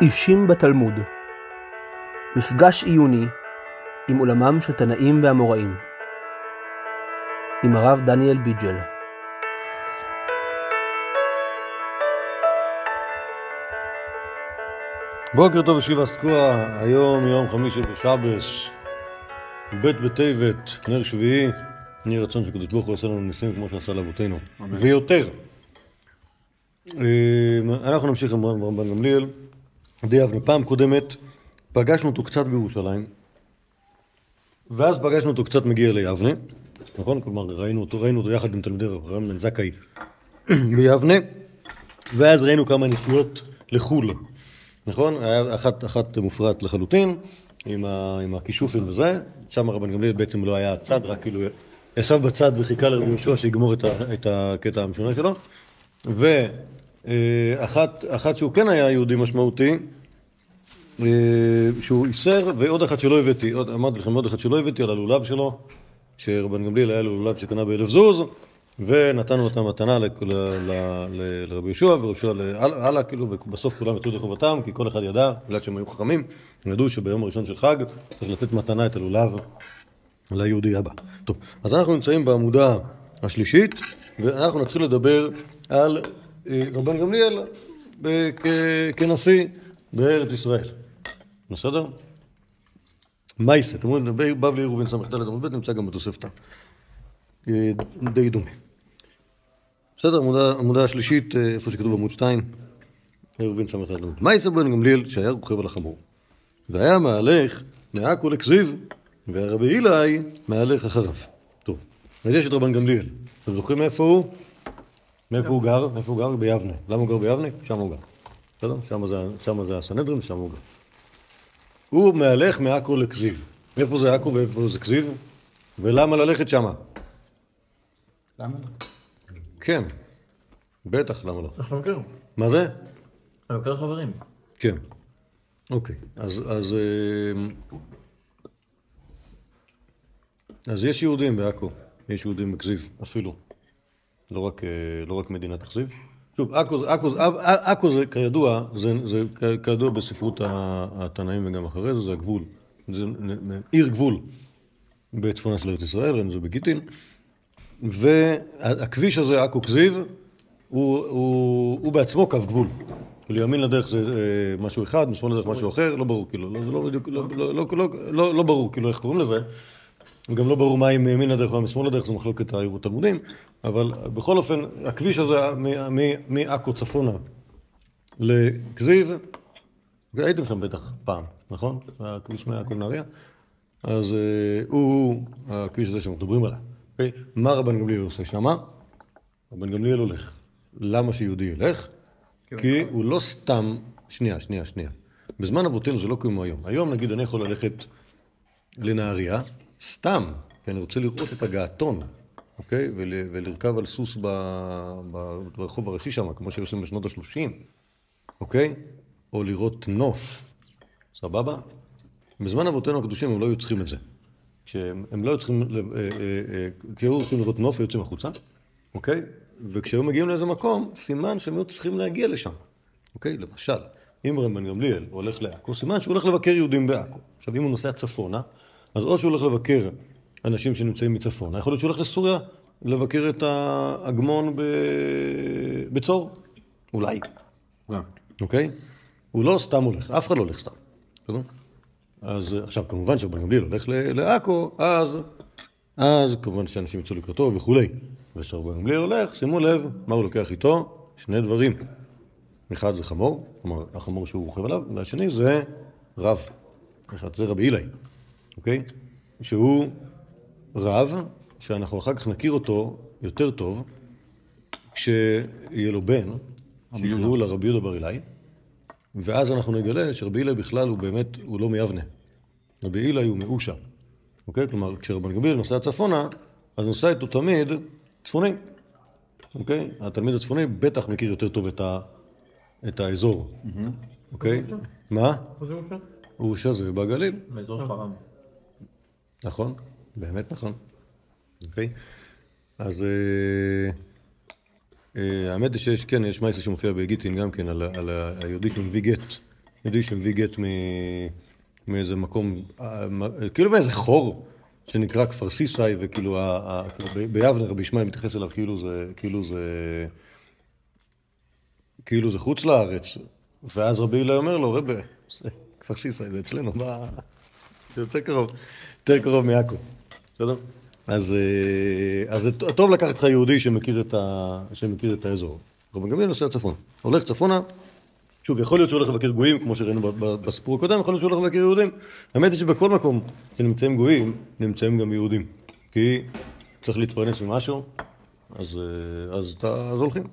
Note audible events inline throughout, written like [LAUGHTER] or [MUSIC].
אישים בתלמוד. מפגש עיוני עם עולמם של תנאים ואמוראים עם הרב דניאל ביג'ל. בוקר טוב ישיבה סקוע, היום יום חמישי בשבס, ב' בטבת, נר שביעי, יהי רצון שקדוש ברוך הוא יעשה לנו ניסים כמו שעשה לאבותינו, ויותר. אה, אנחנו נמשיך עם רמב"ן גמליאל, די אבני. פעם קודמת פגשנו אותו קצת בירושלים, ואז פגשנו אותו קצת מגיע ליבנה, נכון? כלומר ראינו אותו, ראינו אותו יחד עם תלמידי רב בן זכאי [CLEARS THROAT] ביבנה, ואז ראינו כמה נסיעות לחו"ל. נכון? אחת, אחת מופרעת לחלוטין, עם, ה, עם הכישופים וזה, שם רבן גמליאל בעצם לא היה צד, רק כאילו ישב בצד וחיכה לרבי יהושע שיגמור את, ה, את הקטע המשונה שלו. ואחת אחת שהוא כן היה יהודי משמעותי, אה, שהוא איסר, ועוד אחד שלא הבאתי, עוד, אמרתי לכם עוד אחד שלא הבאתי על הלולב שלו, שרבן גמליאל היה לו לולב שקנה באלף זוז, ונתנו אותה מתנה לרבי יהושע, ורבי יהושע הלאה, כאילו, ובסוף כולם יצאו לחובתם, כי כל אחד ידע, בגלל שהם היו חכמים, הם ידעו שביום הראשון של חג צריך לתת מתנה את הלולב ליהודי הבא. טוב, אז אנחנו נמצאים בעמודה השלישית, ואנחנו נתחיל לדבר על אה, רבן גמליאל כנשיא בארץ ישראל. בסדר? מייסה, אתם רואים, בבלי עירובין ס"ד עמוד ב' נמצא גם בתוספתא. אה, די דומה. בסדר, עמודה השלישית, אה, איפה שכתוב עמוד שתיים, עירובין ס"ד עמוד. מייסה בן גמליאל שהיה רוכב על החמור. והיה מהלך מעכו לכזיב, והרבי הילי מהלך אחריו. טוב, אז יש את רבן גמליאל. אתם זוכרים מאיפה הוא? מאיפה הוא גר? מאיפה הוא גר? ביבנה. למה הוא גר ביבנה? שם הוא גר. בסדר? שם זה הסנהדרין ושם הוא גר. הוא מהלך מעכו לכזיב. איפה זה עכו ואיפה זה כזיב? ולמה ללכת שמה? למה לא? כן. בטח, למה לא? אנחנו מכירים. מה זה? אני מכיר חברים. כן. אוקיי. אז, אז, אה, אז יש יהודים בעכו. יש יהודים בכזיב, אפילו. לא רק, אה, לא רק מדינת הכזיב. שוב, עכו, זה כידוע, זה, זה כידוע בספרות התנאים וגם אחרי זה, זה הגבול. זה עיר גבול בצפונה של ארץ ישראל, זה בגיטין. והכביש הזה, עכו כזיב, הוא, הוא, הוא בעצמו קו גבול. לימין לדרך זה אה, משהו אחד, משמאל לדרך משהו אחר, לא ברור, כאילו, לא, לא, לא, לא, לא, לא, לא, לא ברור, כאילו, איך קוראים לזה. גם לא ברור מה עם ימין לדרך ומשמאל לדרך, זו מחלוקת העירות תלמודים, אבל בכל אופן, הכביש הזה מעכו צפונה לכזיב, הייתם שם בטח פעם, נכון? הכביש מעכו לנהריה? אז אה, הוא הכביש הזה שמדברים עליו. אוקיי? מה רבן גמליאל עושה שמה? רבן גמליאל הולך. למה שיהודי ילך? כי הוא לא סתם... שנייה, שנייה, שנייה. בזמן אבותינו זה לא כמו היום. היום נגיד אני יכול ללכת לנהריה, סתם, כי אני רוצה לראות את הגעתון, אוקיי? ול, ולרכב על סוס ב, ב, ברחוב הראשי שם, כמו שהיו עושים בשנות ה-30, אוקיי? או לראות נוף, סבבה? בזמן אבותינו הקדושים הם לא היו צריכים את זה. כשהם לא היו צריכים, אה, אה, אה, כי היו הולכים לראות נוף ויוצאים החוצה, אוקיי? וכשהיו מגיעים לאיזה מקום, סימן שהם היו צריכים להגיע לשם, אוקיי? למשל, אם רבן גמליאל הולך לעכו, סימן שהוא הולך לבקר יהודים בעכו. עכשיו, אם הוא נוסע צפונה, אז או שהוא הולך לבקר אנשים שנמצאים מצפונה, יכול להיות שהוא הולך לסוריה לבקר את ההגמון בצור, אולי. אוקיי? הוא לא סתם הולך, אף אחד לא הולך סתם. בסדר? אז עכשיו, כמובן שרבן גמליאל הולך לעכו, אז, אז כמובן שאנשים יצאו לקראתו וכולי. וכשרבן גמליאל הולך, שימו לב מה הוא לוקח איתו, שני דברים. אחד זה חמור, כלומר החמור שהוא רוכב עליו, והשני זה רב. אחד זה רבי אילי, אוקיי? שהוא רב, שאנחנו אחר כך נכיר אותו יותר טוב, כשיהיה לו בן, שיקראו לרבי יהודה בר אילאי, ואז אנחנו נגלה שרבי אילי בכלל הוא באמת, הוא לא מיבנה. רבי אילי הוא מאושה. אוקיי? כלומר, כשרבן גמליאל נוסע צפונה, אז נוסע איתו תמיד צפוני. אוקיי? התלמיד הצפוני בטח מכיר יותר טוב את, ה, את האזור. אוקיי? מה? איפה זה אושה? אושה זה בגליל. באזור שפרעם. נכון, באמת נכון. אוקיי? אז אה, אה, האמת היא שיש, כן, יש מייסר שמופיע בגיטין גם כן, על, היהודי שמביא גט יהודי שמביא גט מאיזה מקום, אה, כאילו מאיזה חור שנקרא כפר סיסאי, וכאילו ה- כאילו ביבנה רבי ישמעאל מתייחס אליו כאילו זה, כאילו זה, כאילו זה חוץ לארץ. ואז רבי הילה אומר לו, רבי, כפר סיסאי, זה אצלנו, מה... זה יותר קרוב, יותר קרוב מעכו, בסדר? אז, אה, אז טוב לקחת לך יהודי שמכיר את, ה, שמכיר את האזור. רבי גמליאל נוסע צפונה. הולך צפונה, שוב, יכול להיות שהוא הולך לבקר גויים, כמו שראינו בסיפור הקודם, יכול להיות שהוא הולך לבקר יהודים. האמת היא שבכל מקום שנמצאים גויים, נמצאים גם יהודים. כי צריך להתפרנס ממשהו, אז, אה, אז, אתה- אז הולכים.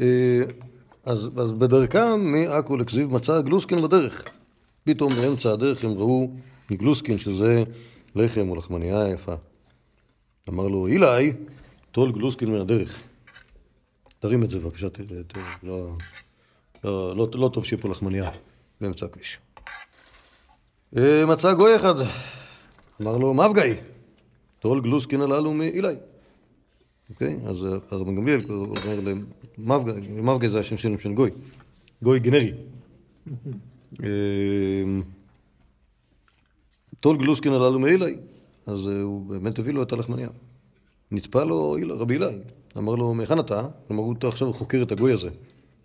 אה, אז, אז בדרכם מעכו לכזיב מצא גלוסקין בדרך. פתאום באמצע הדרך הם ראו גלוסקין, שזה לחם או לחמניה יפה. אמר לו, אילי, טול גלוסקין מהדרך. תרים את זה בבקשה, לא, לא, לא, לא טוב שיהיה פה לחמניה באמצע הכביש. אה, מצא גוי אחד, אמר לו, מבגאי, טול גלוסקין הללו מאילי. אוקיי? אז רבן גמליאל אומר להם, מבגאי, זה השם של גוי, גוי גנרי. [LAUGHS] אה, טול גלוסקין הללו מאילי, אז אה, הוא באמת הביא לו את הלחמניה. נצפה לו רבי אילי, אמר לו, מהיכן אתה? כלומר, הוא עכשיו חוקר את הגוי הזה,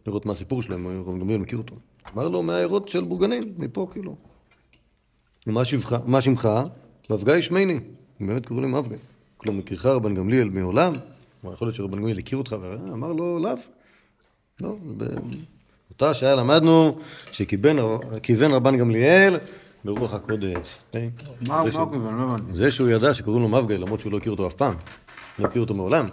לראות מה הסיפור שלהם, רבי גמליאל מכיר אותו. אמר לו, מהעיירות של בורגנין, מפה כאילו. מה שמך? מבגאי שמייני. באמת קראו לי מבגאי. כלומר, מכירך רבן גמליאל מעולם? כלומר, יכול להיות שרבן גמליאל הכיר אותך, ואמר לו, לאו. לא, באותה שעה למדנו שכיוון כיוון רבן גמליאל ברוח הקודש. מה הוא? לא הבנתי. זה שהוא ידע שקוראים לו מבגאי, למרות שהוא לא הכיר אותו אף פעם. לא הכיר אותו מעולם.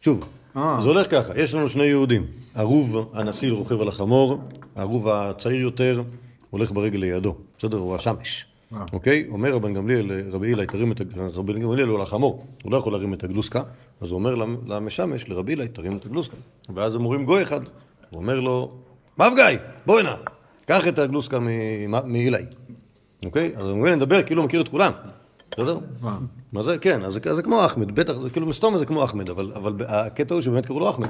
שוב, אה. זה הולך ככה, יש לנו שני יהודים. ערוב הנסיל רוכב על החמור, הערוב הצעיר יותר הולך ברגל לידו. בסדר? הוא השמש. אה. אוקיי? אומר רבן גמליאל, רבי הילה, תרים את ה... רבי גמליאל הוא על החמור, הוא לא יכול להרים את הגלוסקה, אז הוא אומר למ- למשמש, לרבי הילה, תרים את הגלוסקה. ואז הם אומרים גוי אחד, הוא אומר לו, מבגאי, בוא הנה, קח את הגלוסקה מ- מאילי. אוקיי? אז הוא נדבר כאילו הוא מכיר את כולם. בסדר? מה? זה? כן, אז זה, כמו אחמד, בטח, זה כאילו מסתום זה כמו אחמד, אבל, הקטע הוא שבאמת קראו לו אחמד.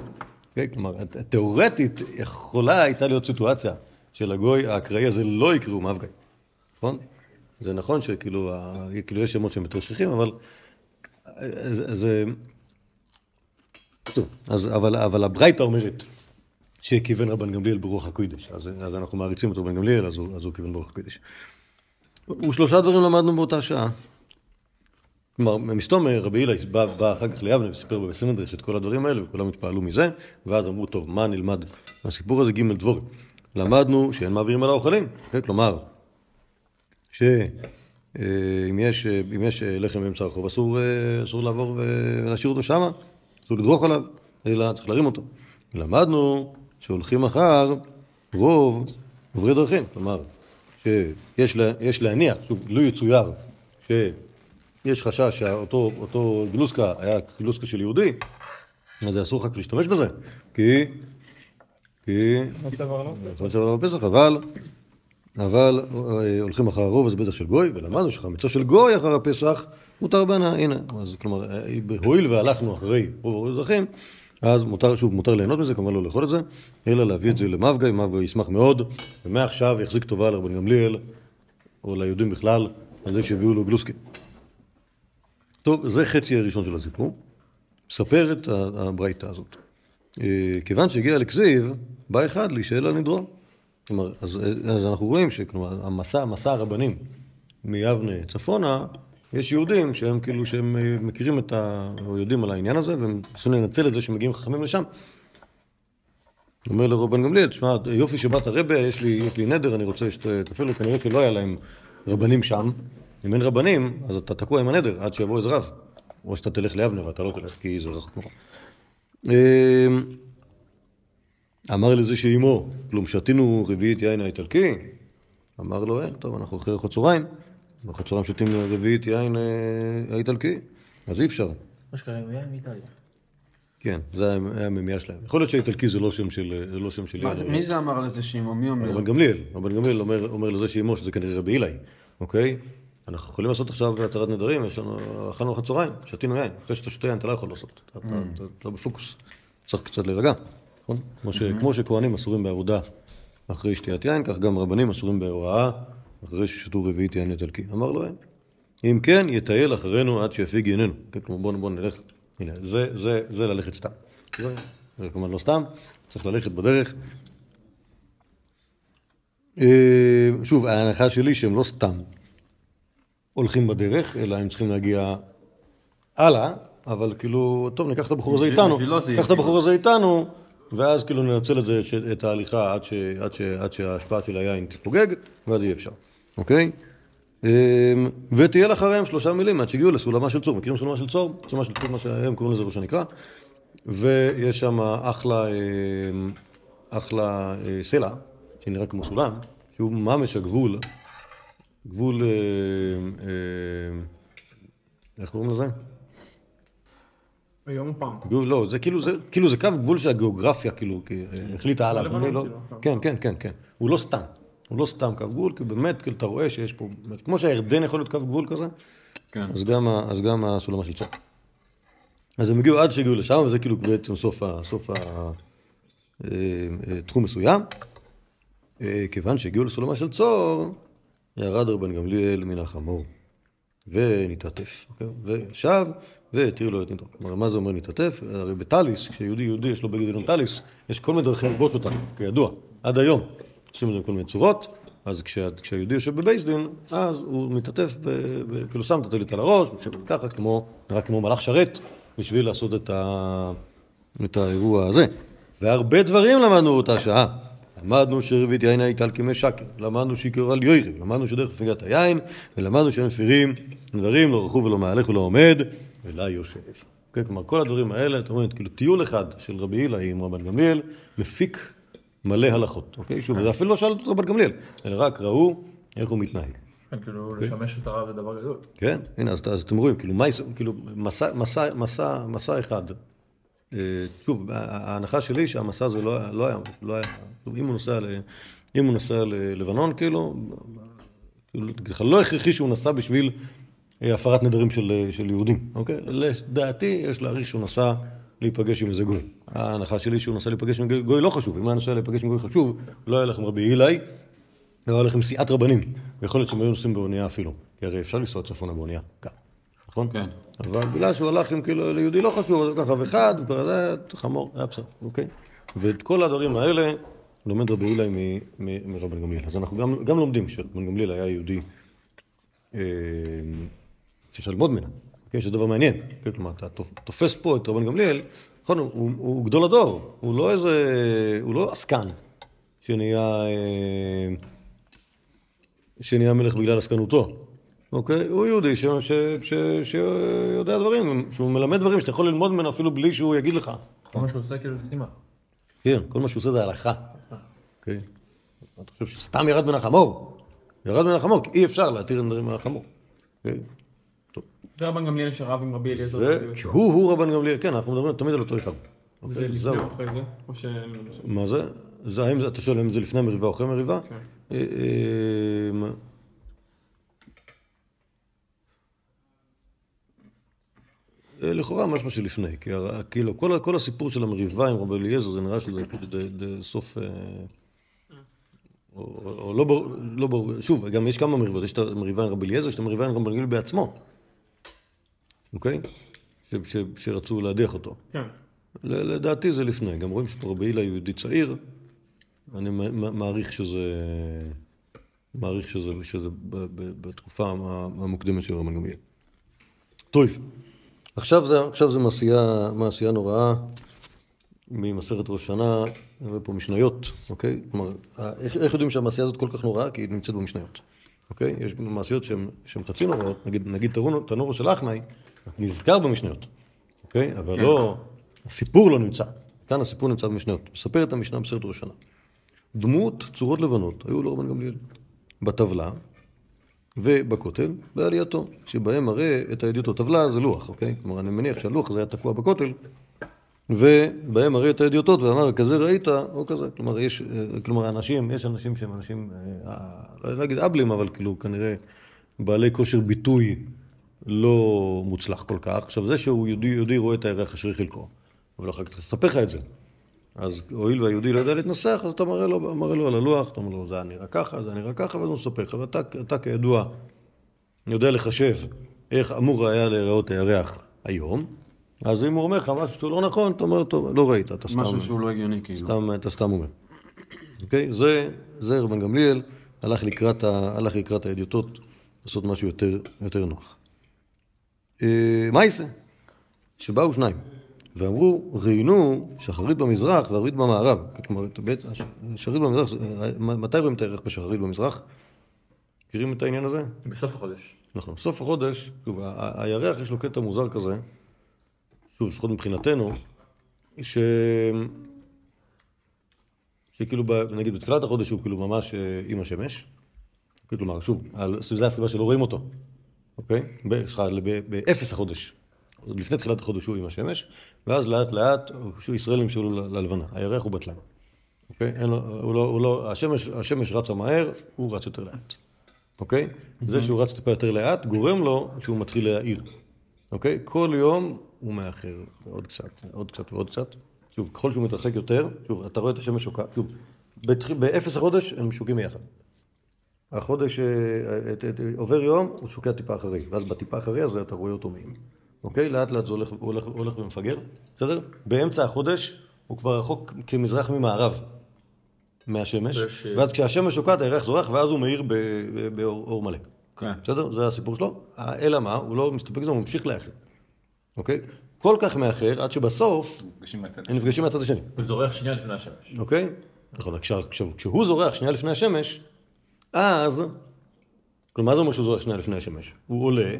כן? כלומר, תיאורטית יכולה הייתה להיות סיטואציה של הגוי האקראי הזה לא יקראו מבגאי, נכון? זה נכון שכאילו, כאילו יש שמות שהם יותר שכיחים, אבל זה... אז, אבל, אבל הברייתא אומרת שכיוון רבן גמליאל ברוח הקודש, אז, אז אנחנו מעריצים אותו רבן גמליאל, אז הוא, אז הוא כיוון ברוח הקודש. ושלושה דברים למדנו באותה שעה. כלומר, מסתום רבי הילה בא, בא אחר כך ליבנה וסיפר בבית מדרש את כל הדברים האלה, וכולם התפעלו מזה, ואז אמרו, טוב, מה נלמד מהסיפור הזה? ג' דבורים. למדנו שאין מעבירים על האוכלים, כן? כלומר, שאם יש, אה, יש אה, לחם באמצע הרחוב, אסור, אה, אסור לעבור ולהשאיר אותו שמה, אסור לדרוך עליו, אלא צריך להרים אותו. למדנו שהולכים אחר רוב עוברי דרכים, כלומר, שיש לה, להניח, שוב, לו יצויר, שיש חשש שאותו אותו גלוסקה היה גלוסקה של יהודי, אז אסור לך להשתמש בזה, כי... כי... זאת שעבר בפסח, אבל... אבל אה, הולכים אחר הרוב, וזה בטח של גוי, ולמדנו שחמיצו של גוי אחר הפסח מותר בהנאה, הנה. אז כלומר, אה, הואיל והלכנו אחרי רוב הדרכים, אז מותר, שוב, מותר ליהנות מזה, כמובן לא לאכול את זה, אלא להביא את זה למבגאי, מבגאי ישמח מאוד, ומעכשיו יחזיק טובה לרבן גמליאל, או ליהודים בכלל, על זה שהביאו לו גלוסקין. טוב, זה חצי הראשון של הסיפור. מספר את ה- הברייתא הזאת. אה, כיוון שהגיע לכזיב, בא אחד להישאל על נדרו. כלומר, אז, אז אנחנו רואים שכלומר, המסע, מסע הרבנים מיבנה צפונה, יש יהודים שהם כאילו, שהם אה, מכירים את ה... או יודעים על העניין הזה, והם מנסים לנצל את זה שמגיעים חכמים לשם. אומר לרבן גמליאל, תשמע, יופי שבאת רבה, יש לי, יש לי נדר, אני רוצה שתפעיל לו, כנראה שלא היה להם רבנים שם. אם אין רבנים, אז אתה תקוע עם הנדר עד שיבוא איזה רב. או שאתה תלך ליבנה ואתה לא תלך, כי זה רחוק נורא. אמ, אמר לזה שאימו, כלום שתינו רביעית יין האיטלקי? אמר לו, אין, טוב, אנחנו אחרי ארוחת צהריים, ארוחת צהריים שותים רביעית יין אה, האיטלקי, אז אי אפשר. מה שקרה עם יין מאיטליה. כן, זה היה- הממייה שלהם. יכול להיות שהאיטלקי זה לא שם של זה לא שם של מה זה- מי זה אמר לזה שאימו? מי אומר? רבן גמליאל, רבן גמליאל אומר, אומר לזה שאימו שזה כנראה רבי אילי, אוקיי? אנחנו יכולים לעשות עכשיו התרת נדרים, יש לנו, אכלנו ארוחת צהריים, שתינו יין, אחרי שאתה שותה יין אתה לא יכול לעשות, אתה, אתה, אתה, אתה לא בפוקוס, צריך קצת להירגע, נכון? כמו, ש, כמו שכהנים אסורים בעבודה אחרי שתיית יין, כך גם רבנים אסורים בהוראה, אחרי ששתו רביעית יין איטלקי. אמר לו אין. אם כן, יטייל אחרינו עד שיפיג עינינו. כן, כלומר, בואו בוא נלך, הנה, זה, זה, זה ללכת סתם. זה, זה כמובן לא סתם, צריך ללכת בדרך. אה, שוב, ההנחה שלי שהם לא סתם הולכים בדרך, אלא הם צריכים להגיע הלאה, אבל כאילו, טוב, ניקח את הבחור הזה איתנו, ניקח את הבחור הזה איתנו, ואז כאילו ננצל את זה, את ההליכה עד, ש, עד, ש, עד שההשפעה של היין תתפוגג, ואז יהיה אפשר, אוקיי? אמ, ותהיה אחריהם שלושה מילים עד שהגיעו לסולמה של צור. מכירים סולמה של צור? סולמה של צור, מה שהם קוראים לזה ראש הנקרא. ויש שם אחלה, אמ, אחלה אה, סלע, שנראה כמו סולם, שהוא ממש הגבול, גבול, אמ, אמ, איך קוראים לזה? היום פעם. גבול, לא, זה כאילו, זה, כאילו זה קו גבול שהגיאוגרפיה כאילו אה, החליטה עליו. לא, כאילו, עכשיו. כן, כן, כן, כן. הוא לא סתם. הוא לא סתם קו גבול, כי באמת, כאילו, אתה רואה שיש פה, כמו שהירדן יכול להיות קו גבול כזה, כן. אז גם, אז גם הסולמה של צור. אז הם הגיעו עד שהגיעו לשם, וזה כאילו בעצם סוף, ה, סוף ה, אה, אה, תחום מסוים. אה, כיוון שהגיעו לסולמה של צור, ירד רבן גמליאל מן החמור, ונתעטף, אוקיי? וישב, והתיר לו את נדרו. כלומר, מה זה אומר נתעטף? הרי בטליס, כשיהודי יהודי יש לו בגד טליס, יש כל מיני דרכים ללבוש אותם, כידוע, עד היום. עושים את זה בכל מיני צורות, אז כשה, כשהיהודי יושב בבייס דין, אז הוא מתעטף, ב, ב, כאילו שם את הטלית על הראש, יושב ככה, כמו, נראה כמו מלאך שרת, בשביל לעשות את, ה, את האירוע הזה. והרבה דברים למדנו אותה שעה. למדנו שרבית יין הייתה על כמי שקר, למדנו שיקר על יוירי, למדנו שדרך פגיעת היין, ולמדנו שהם מפירים דברים לא רכוב ולא מהלך ולא עומד, ולה יושב. כן, כלומר, כל הדברים האלה, אתה אומר, כאילו טיול אחד של רבי הילה עם רבן גמליאל, מפיק מלא הלכות, אוקיי? שוב, זה אפילו לא שאלו את רבן גמליאל, אלא רק ראו איך הוא מתנהג. כן, כאילו, לשמש את הרב זה דבר גדול. כן, הנה, אז, אז אתם רואים, כאילו, מה, כאילו מסע, מסע, מסע, מסע אחד. אה, שוב, ההנחה שלי שהמסע הזה לא היה, לא היה, לא היה, אם הוא נוסע, ל, אם הוא נוסע ללבנון, כאילו, כאילו, בכלל לא הכרחי שהוא נסע בשביל אה, הפרת נדרים של, של יהודים, אוקיי? לדעתי, יש להעריך שהוא נסע להיפגש עם איזה גוי. ההנחה שלי שהוא נסע להיפגש עם גוי לא חשוב, אם היה נוסע להיפגש עם גוי חשוב, לא היה לכם רבי הילי, לא היה לכם סיעת רבנים, ויכול להיות שהם היו נוסעים באונייה אפילו, כי הרי אפשר לנסוע צפונה באונייה, גם, נכון? כן. אבל בגלל שהוא הלך עם כאילו ליהודי לא חשוב, אז ככה וזה חמור, היה בסדר, אוקיי? ואת כל הדברים האלה לומד רבי מ- מרבן גמליאל. אז אנחנו גם, גם לומדים שרבן גמליאל היה יהודי אה, שאפשר ללמוד ממנו, אוקיי? שזה דבר מעניין. כן? כלומר, אתה תופ- תופס פה את רבן גמליאל, נכון, הוא, הוא, הוא גדול הדור, הוא לא איזה, הוא לא עסקן שנהיה... אה, שנהיה מלך בגלל עסקנותו. אוקיי? הוא יהודי ש, ש, ש, שיודע דברים, שהוא מלמד דברים שאתה יכול ללמוד ממנו אפילו בלי שהוא יגיד לך. כל מה שהוא עושה כאילו סימן. כן, כל מה שהוא עושה זה הלכה. אוקיי? אתה חושב שסתם ירד מן החמור? ירד מן החמור, כי אי אפשר להתיר נדרים מן החמור. אוקיי? זה רבן גמליאל שרב עם רבי אליעזר. הוא, הוא רבן גמליאל, כן, אנחנו מדברים תמיד על אותו אחד. זה אוקיי? לפני. או אחרי זה? או ש... מה זה? זה האם אתה שואל אם זה לפני המריבה או אחרי המריבה? כן. אה, אה, אה, לכאורה משהו שלפני, כי כאילו כל, כל הסיפור של המריבה עם רבי אליעזר זה נראה שזה סוף, או, או, או לא ברור, לא ברור, שוב, גם יש כמה מריבות, יש את המריבה עם רבי אליעזר, יש את המריבה עם רבי אליעזר בעצמו, אוקיי? ש, ש, שרצו להדיח אותו. כן. לדעתי זה לפני, גם רואים שפה רבי הילה יהודי צעיר, אני מעריך שזה, מעריך שזה, שזה ב- ב- בתקופה המ- המוקדמת של רבן גמליאל. טוב, עכשיו זה, עכשיו זה מעשייה, מעשייה נוראה ממסכת ראש שנה, אני רואה פה משניות, אוקיי? כלומר, איך, איך יודעים שהמעשייה הזאת כל כך נוראה? כי היא נמצאת במשניות, אוקיי? יש מעשיות שהן חצי נוראות, נגיד, נגיד תנורו, של אחנאי, נזכר במשניות, אוקיי? אבל לא, הסיפור לא נמצא. כאן הסיפור נמצא במשניות. מספר את המשנה בסרט ראש שנה. דמות צורות לבנות היו לרבן גמליאל. בטבלה ובכותל בעלייתו, שבהם מראה את הידיעות. טבלה זה לוח, אוקיי? כלומר, אני מניח שהלוח הזה היה תקוע בכותל, ובהם מראה את הידיעותות ואמר, כזה ראית, או כזה. כלומר, יש, אה, כלומר, אנשים, יש אנשים שהם אנשים, אה, לא להגיד אבלים, אבל כאילו, כנראה בעלי כושר ביטוי לא מוצלח כל כך. עכשיו, זה שהוא יהודי, יהודי רואה את הירח אשרי חלקו, אבל אחר כך תספר לך את זה. אז הואיל והיהודי לא יודע להתנסח, אז אתה מראה לו, מראה לו על הלוח, אתה אומר לו, זה היה נראה ככה, זה היה נראה ככה, ואז הוא מספר לך, ואתה אתה כידוע יודע לחשב איך אמור היה להיראות הירח היום, אז אם הוא אומר לך משהו שהוא לא נכון, אתה אומר, טוב, לא ראית, אתה סתם, משהו שהוא לא הגיוני, כאילו. סתם, אתה סתם אומר. אוקיי? זה, זה רבן גמליאל הלך לקראת, ה, הלך לקראת האדיוטות לעשות משהו יותר, יותר נוח. אה, מה יעשה? שבאו שניים ואמרו, ראיינו שחרית במזרח וערבית במערב. כלומר, שחרית במזרח, זה- מתי רואים את הערך בשחרית במזרח? מכירים את העניין הזה? בסוף החודש. נכון. סוף החודש, הירח יש לו קטע מוזר כזה, שוב, לפחות מבחינתנו, ש... שכאילו, ב- נגיד בתחילת החודש הוא כאילו ממש אה, עם השמש, כלומר, שוב, על- זו הסיבה שלא רואים אותו, אוקיי? סליחה, באפס החודש, עוד לפני תחילת החודש הוא עם השמש, ואז לאט לאט, שוב, ישראל נמשלו ל- ללבנה, הירח הוא בטלן, אוקיי? אין לו, הוא לא, הוא לא, השמש, השמש רצה מהר, הוא רץ יותר לאט. אוקיי? זה שהוא רץ טיפה יותר לאט, גורם לו שהוא מתחיל להעיר. אוקיי? כל יום הוא מאחר, עוד קצת, עוד קצת ועוד קצת. שוב, ככל שהוא מתרחק יותר, שוב, אתה רואה את השמש שוקעת, שוב, באפס החודש הם שוקים ביחד. החודש אה, אה, אה, עובר יום, הוא שוקע טיפה אחרי, ואז בטיפה אחרי הזה אתה רואה אותו מעיל. אוקיי? לאט לאט זה הולך, הולך, הולך ומפגר, בסדר? באמצע החודש הוא כבר רחוק כמזרח ממערב מהשמש, אה, ואז כשהשמש שוקעת הירח זורח, ואז הוא מאיר באור אור מלא. כן. בסדר? זה הסיפור שלו. אלא מה? הוא לא מסתפק בזה, הוא ממשיך לאחר. אוקיי? כל כך מאחר, עד שבסוף הם נפגשים מהצד השני. הוא זורח שנייה לפני השמש. אוקיי? נכון, כשהוא זורח שנייה לפני השמש, אז, כלומר, מה זה אומר שהוא זורח שנייה לפני השמש? הוא עולה,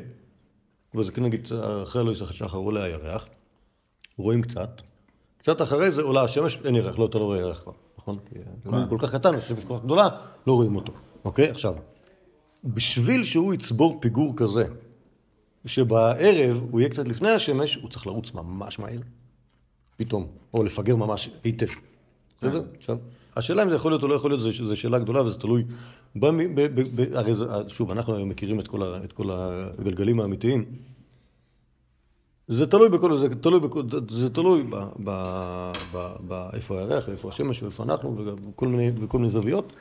וזה כן נגיד, אחרי לא יסחט שחר עולה הירח, רואים קצת, קצת אחרי זה עולה השמש, אין ירח, לא, אתה לא רואה ירח כבר, נכון? כי הוא כל כך קטן, השמש כל כך גדולה, לא רואים אותו. אוקיי? עכשיו, בשביל שהוא יצבור פיגור כזה, שבערב הוא יהיה קצת לפני השמש, הוא צריך לרוץ ממש מהר. פתאום, או לפגר ממש היטב. בסדר? עכשיו, השאלה אם זה יכול להיות או לא יכול להיות, זו- שאלה גדולה וזה תלוי. במ- ב- ב- ב- הרי זה- שוב, אנחנו היום מכירים את כל, ה, את כל הגלגלים האמיתיים. זה תלוי בכל, זה תלוי, בכל, זה תלוי ב, ב, ב, ב, איפה הירח, איפה השמש, ואיפה אנחנו, וכל מיני, וכל מיני זוויות.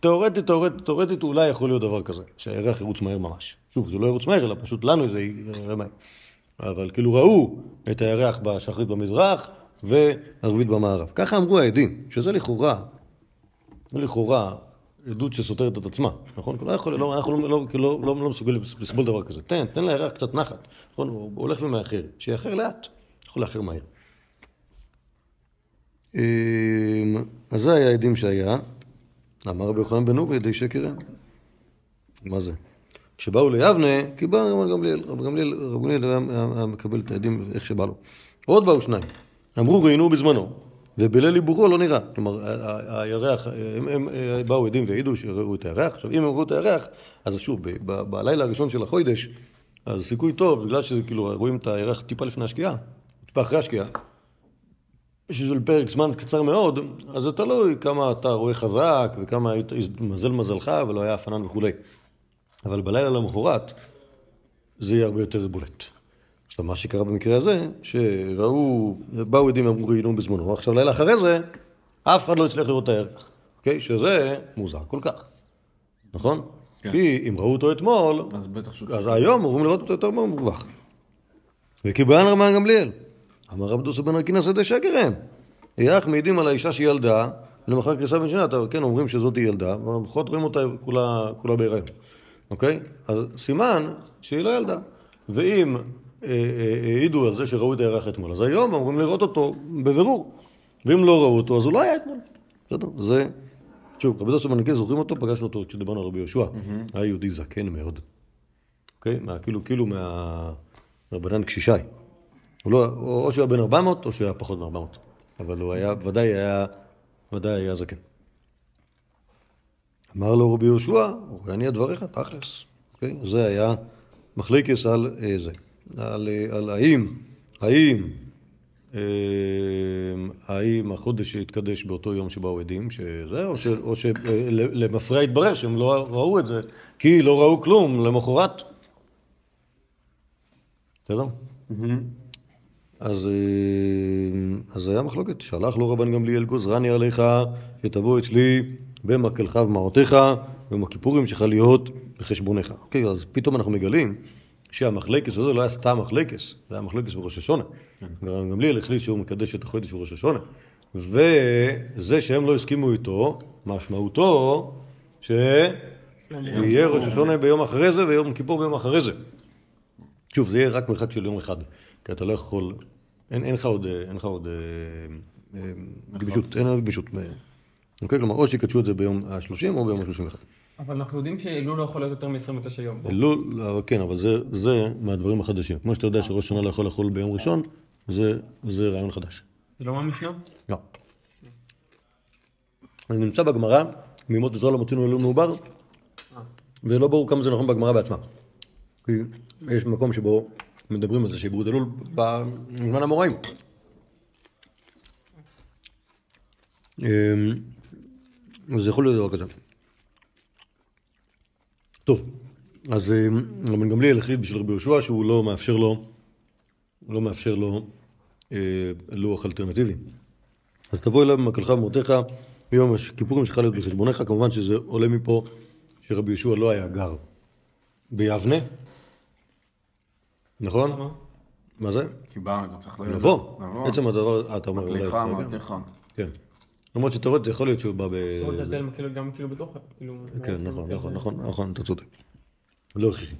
תאורטית, תאורטית, תאורטית אולי יכול להיות דבר כזה, שהירח ירוץ מהר ממש. שוב, זה לא ירוץ מהר, אלא פשוט לנו זה מהר. אבל כאילו ראו את הירח בשחרית במזרח וערבית במערב. ככה אמרו העדים, שזה לכאורה, זה לכאורה עדות שסותרת את עצמה, נכון? לא יכול, לא, אנחנו לא, לא, כאילו, לא, לא, לא מסוגלים לסבול דבר כזה. תן, תן לירח קצת נחת, נכון? הוא הולך ומאחר. שיאחר לאט, יכול לאחר מהר. אמ, אז זה היה העדים שהיה. אמר רבי יוחנן בן נובי, ידי שקר. מה זה? כשבאו ליבנה, קיבל רבי גמליאל, רבי גמליאל, רבי גמליאל היה, מקבל את העדים איך שבא לו. עוד באו שניים, אמרו ראיינו בזמנו, ובליל עיבורו לא נראה. כלומר, הירח, הם, הם אה, באו עדים והעידו שראו את הירח. עכשיו, אם הם ראו את הירח, אז שוב, בלילה הראשון של החודש, אז סיכוי טוב, בגלל שכאילו רואים את הירח טיפה לפני השקיעה, טיפה אחרי השקיעה, שזה לפרק זמן קצר מאוד, אז זה תלוי כמה אתה רואה חזק וכמה היית- מזל מזלך ולא היה אפנן וכולי. אבל בלילה למחרת זה יהיה הרבה יותר בולט. עכשיו, מה שקרה במקרה הזה, שראו, באו עדים ואמרו ראיינו בזמנו, עכשיו לילה אחרי זה, אף אחד לא הצליח לראות את הערך, אוקיי? שזה מוזר כל כך, נכון? כן. כי אם ראו אותו אתמול, אז. אז היום אמורים לראות אותו יותר מרווח. וקיבלן רמן גמליאל. אמר רב דוסו בן ארקינס ידי שקר הם. יח מעידים על האישה שהיא ילדה, למחר קריסה בן שנה, כן אומרים שזאת היא ילדה, ולמחרת רואים אותה כולה, כולה בהיריון. אוקיי? אז סימן שהיא לא ילדה. ואם אה, אה, העידו על זה שראו את הירח אתמול, אז היום אמורים לראות אותו בבירור. ואם לא ראו אותו, אז הוא לא היה אתמול. בסדר? זה... שוב, רבי דוסו ארקינס, זוכרים אותו? פגשנו אותו כשדיברנו על רבי יהושע. היה יהודי זקן מאוד. אוקיי? כאילו, כאילו מה... רבנן קשישי. הוא לא, או או שהוא היה בן 400 או שהוא היה פחות מ-400. אבל הוא היה, ודאי היה, ודאי היה זקן. אמר לו רבי יהושע, אני דבריך, תכלס. אוקיי? זה היה מחליקס על אה, זה. על, אה, על האם, האם, אה, האם החודש שהתקדש באותו יום שבאו עדים, שזה, או, ש, או שלמפרע התברר שהם לא ראו את זה, כי לא ראו כלום למחרת. בסדר? אז, אה, אז היה מחלוקת, שלח לו רבן גמליאל גוזרני עליך, שתבוא אצלי במקלך ומעותיך, ביום הכיפורים שלך להיות בחשבונך. אוקיי, אז פתאום אנחנו מגלים שהמחלקס הזה לא היה סתם מחלקס, זה היה מחלקס בראש השונה. רבן גמליאל החליט שהוא מקדש את החודש בראש השונה. וזה שהם לא הסכימו איתו, משמעותו שיהיה ראש השונה ביום אחרי זה ויום כיפור ביום אחרי זה. שוב, זה יהיה רק מרחק של יום אחד, כי אתה לא יכול, אין לך עוד, אין לך גמישות, אין עוד גמישות. אוקיי, כלומר, או שיקדשו את זה ביום ה-30 או ביום ה-31. אבל אנחנו יודעים שאלול לא יכול להיות יותר מ-29 יום. אלול, לא, כן, אבל זה, זה מהדברים החדשים. כמו שאתה יודע שראש שנה לא יכול לחול ביום ראשון, זה, זה רעיון חדש. זה לא מהמשנה? לא. אני נמצא בגמרא, מימות עזרא לא מוצאנו אלול מעובר, ולא ברור כמה זה נכון בגמרא בעצמה. כי יש מקום שבו מדברים על זה את אלול בזמן המוראים. אז יכול להיות דבר כזה. טוב, אז אמ, רבן גמליאל החליט בשביל רבי יהושע שהוא לא מאפשר לו, לא מאפשר לו אה, לוח אלטרנטיבי. אז תבוא אליו במקלך ומורתך ביום הכיפורים שלך להיות בחשבונך, כמובן שזה עולה מפה שרבי יהושע לא היה גר ביבנה, נכון? למה? מה זה? כי בא, אתה צריך לבוא. לבוא. עצם הדבר, אתה אומר אולי... מקלך. מעתיך. כן. למרות שתאורטית יכול להיות שהוא בא ב... אומרת, ההבדל כאילו גם כאילו בתוך... כאילו... כן, נכון, נכון, נכון, נכון, אתה צודק. לא הכרחי.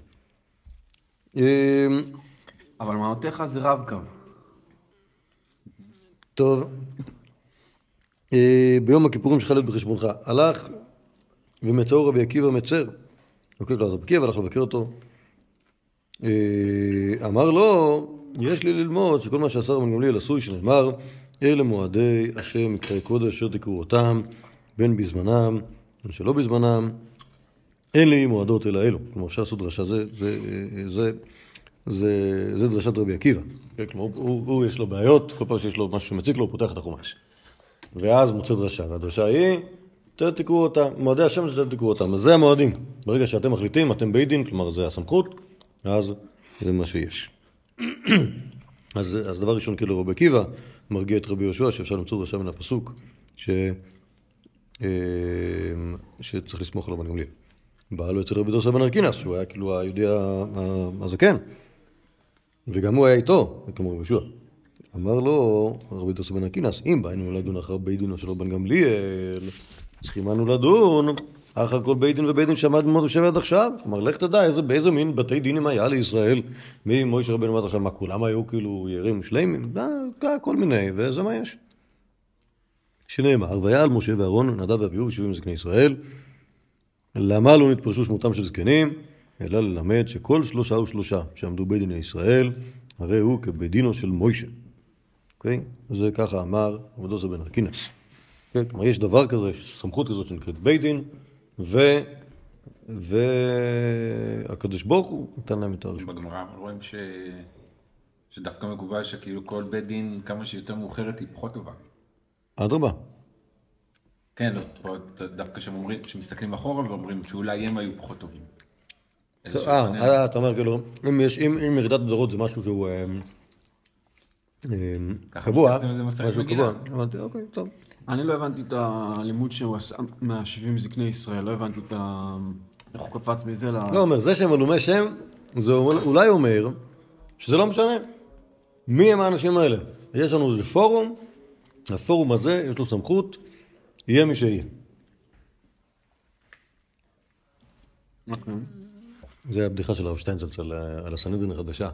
אמ, אבל מעותיך זה רב-קו. טוב, אה, ביום הכיפורים שלך להיות בחשבונך. הלך ומצאו רבי עקיבא מצר. לא, אז רבי עקיבא הלך לבקר אותו. אה, אמר לו, יש לי ללמוד שכל מה שעשה רבן גמליאל עשוי, שנאמר, אלה מועדי השם מקראי קודש אשר תקראו אותם, בין בזמנם, בין שלא בזמנם. אין לי מועדות אלא אלו. כלומר, אפשר לעשות דרשה, זה, זה, זה, זה, זה דרשת רבי עקיבא. כן, כלומר, הוא, הוא יש לו בעיות, כל פעם שיש לו משהו שמציק לו, הוא פותח את החומש. ואז מוצא דרשה, והדרשה היא, אתם תקראו אותה, מועדי השם שאתם תקראו אותם. אז זה המועדים. ברגע שאתם מחליטים, אתם בית דין, כלומר זה הסמכות, אז זה מה שיש. [CLEARS THROAT] אז, אז דבר ראשון, כאילו רבי עקיבא מרגיע את רבי יהושע, שאפשר למצוא דרשה מן הפסוק, ש, אה, שצריך לסמוך על רבן גמליאל. לו אצל רבי דוסה בן ארקינס, שהוא היה כאילו היהודי הזקן, וגם הוא היה איתו, כמו רבי יהושע. אמר לו רבי דוסה בן ארקינס, אם באנו לדון אחר בית דינו של רבן גמליאל, צריכים אנו לדון אחר כל בית דין ובית דין שעמד במות יושב עד עכשיו. כלומר, לך תדע איזה, באיזה מין בתי דינים היה לישראל ממוישה רבנו עד עכשיו. מה, כולם היו כאילו ירים שלימים? אה, כל מיני, וזה מה יש. שנאמר, והיה על משה ואהרון, נדב ואביהו, שבעים זקני ישראל, למה לא נתפרשו שמותם של זקנים, אלא ללמד שכל שלושה ושלושה שעמדו בית דיני ישראל, הרי הוא כבית דינו של מוישה. אוקיי? זה ככה אמר עבודוסה בן ארקינס. כן? כלומר, יש דבר כזה, סמכות כזאת שנקראת בית דין, ו... והקדוש ברוך הוא נתן להם את הרשות. בגמרא רואים ש... שדווקא מקובל שכאילו כל בית דין, כמה שיותר מאוחרת היא פחות טובה. אדרבה. כן, לא, דווקא שהם אומרים, שמסתכלים אחורה ואומרים שאולי הם היו פחות טובים. אה, אה, אתה אומר כאילו, אם יש, אם ירידת הדורות זה משהו שהוא אה, אה, קבוע, משהו. קבוע, אמרתי, אוקיי, טוב. אני לא הבנתי את הלימוד שהוא עשה מהשבעים זקני ישראל, לא הבנתי את ה... איך הוא קפץ מזה ל... לא אומר, זה שהם עלומי שם, זה אולי אומר שזה לא משנה. מי הם האנשים האלה? יש לנו איזה פורום, הפורום הזה, יש לו סמכות, יהיה מי שיהיה. אוקיי. זה הבדיחה של הרב שטיינזלץ על, ה- על הסנהדרין החדשה.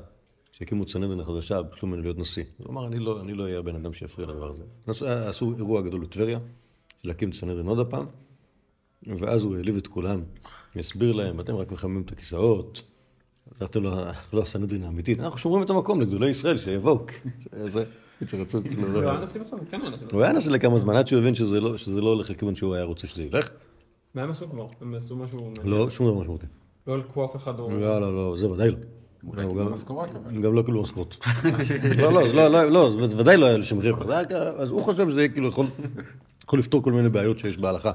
שהקימו את סנהדרין החדשה, ביקשו ממנו להיות נשיא. הוא אמר, אני לא, אני לא אהיה הבן אדם שיפריע לדבר הזה. עשו, עשו אירוע גדול בטבריה, להקים את סנהדרין עוד הפעם, ואז הוא העליב את כולם, הסביר להם, אתם רק מחממים את הכיסאות, אתם לא, לא הסנהדרין האמיתית, אנחנו שומרים את המקום לגדולי ישראל שיבואו. [LAUGHS] זה, כאילו, לא לא. הוא היה נשיא לכמה זמן, עד שהוא הבין שזה לא, שזה לא הולך לכיוון שהוא היה רוצה שזה ילך. מה הם עשו כבר? הם עשו משהו... לא, שום דבר משמעותי. לא לקחו אף אחד או... לא, לא, לא, זה ודאי לא. הוא קיבלו גם- לא קיבלו משכורות. לא, לא, לא, לא, לא, ודאי לא היה רווח. זה היה כ- אז הוא חושב שזה כאילו יכול לפתור כל מיני בעיות שיש בהלכה.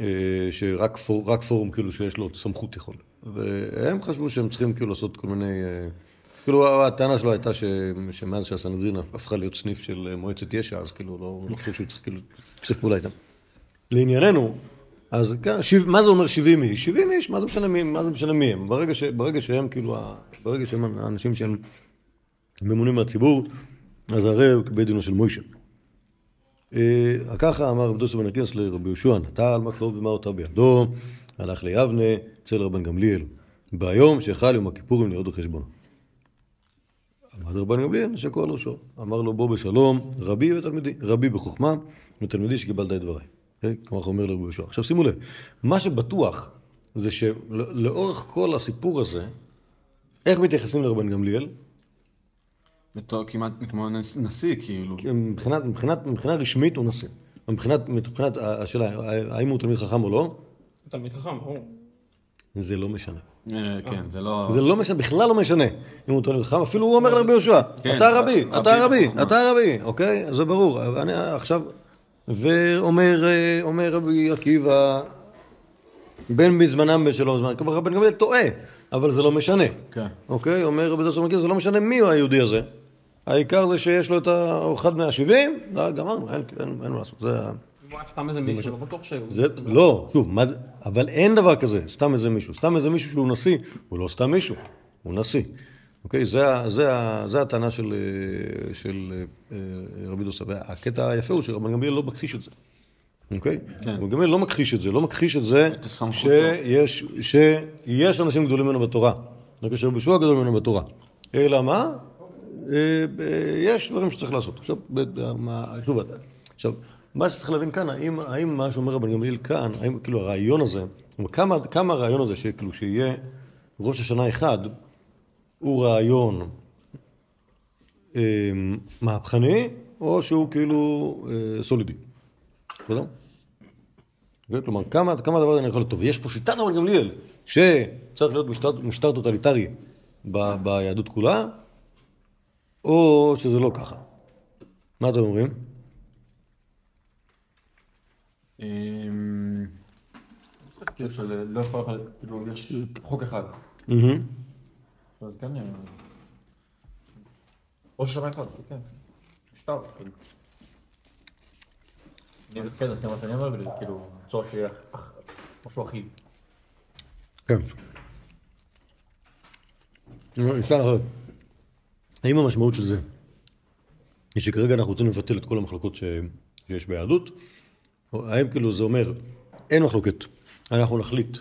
אה, שרק פור- רק פורום כאילו שיש לו סמכות יכול. והם חשבו שהם צריכים כאילו לעשות כל מיני... אה, כאילו, הטענה שלו הייתה ש- שמאז שהסנהדרין הפכה להיות סניף של מועצת יש"ע, אז כאילו, לא לא חושב שהוא צריך כאילו לשתף פעולה איתם. לענייננו, אז כן, שיב- מה זה אומר 70 איש? 70 איש, מה זה משנה מי, מה זה משנה מי הם? ברגע, ש, ברגע שהם כאילו, ברגע שהם האנשים שהם ממונים מהציבור, אז הרי הוא כבית דינו של מוישה. אה, ככה אמר רבי דוסו בן הקיאס לרבי יהושע, נטל מקלוב ומה אותה בידו, הלך ליבנה, אצל רבן גמליאל, ביום שחל יום הכיפורים ליהודו חשבונו. עמד רבן גמליאל, שקוע על ראשו, אמר לו בוא בשלום, רבי ותלמידי, רבי בחוכמה ותלמידי שקיבלת את דבריי. אוקיי? ככה אומר לרבי יהושע. עכשיו שימו לב, מה שבטוח זה שלאורך כל הסיפור הזה, איך מתייחסים לרבן גמליאל? בתור כמעט כמו נשיא, כאילו. מבחינת, מבחינת, מבחינה רשמית הוא נשיא. מבחינת, מבחינת השאלה, האם הוא תלמיד חכם או לא, תלמיד חכם, ברור. זה לא משנה. אה, כן, זה לא... זה לא משנה, בכלל לא משנה אם הוא תלמיד חכם, אפילו הוא אומר לרבי יהושע, כן, אתה רבי, אתה רבי. אתה רבי, אוקיי? זה ברור. עכשיו, ואומר אה, אומר רבי עקיבא, בין בזמנם בין שלא בזמנם, כלומר רבן גמליאל טועה, אבל זה לא משנה. כן. אוקיי? אומר רבי דוסו מכיר, זה לא משנה מי הוא היהודי הזה. העיקר זה שיש לו את ה- הוא אחד מהשבעים, לא, גמרנו, אין אין- אין מה לעשות. זה סתם איזה מישהו, לא בטוח שהוא... לא, שוב, מה זה, אבל אין דבר כזה, סתם איזה מישהו. סתם איזה מישהו שהוא נשיא, הוא לא סתם מישהו, הוא נשיא. אוקיי? זה, זה, זה הטענה של, אה, של אה, רבי דוסה. והקטע היפה הוא שרבן גמליאל לא מכחיש את זה. אוקיי? כן. רבן גמליאל לא מכחיש את זה, לא מכחיש את זה. שיש, שיש אנשים גדולים ממנו בתורה. לא כשרבי יהושע גדול ממנו בתורה. אלא מה? אה, אה, יש דברים שצריך לעשות. עכשיו, שוב, עכשיו, מה שצריך להבין כאן, האם, האם מה שאומר רבן גמליאל כאן, האם כאילו הרעיון הזה, כמה, כמה הרעיון הזה שכאילו שיהיה ראש השנה אחד, הוא רעיון אה, מהפכני, או שהוא כאילו אה, סולידי. בסדר? כלומר, כמה, כמה הזה אני יכול להיות טוב. יש פה שיטת רבן גמליאל, שצריך להיות משטר, משטר טוטליטרי ב, ביהדות כולה, או שזה לא ככה. מה אתם אומרים? אמ, כאילו לא יכול, כאילו יש חוק אחד. אז כן, ראש השנה אחד, כן. משטר, כאילו. אני כן, זה מה שאני אומר, וזה כאילו, צורך שיהיה משהו אחיד. כן. נשאל אחרת. האם המשמעות של זה היא שכרגע אנחנו רוצים לבטל את כל המחלוקות. שיש ביהדות? או האם כאילו זה אומר, אין מחלוקת, אנחנו נחליט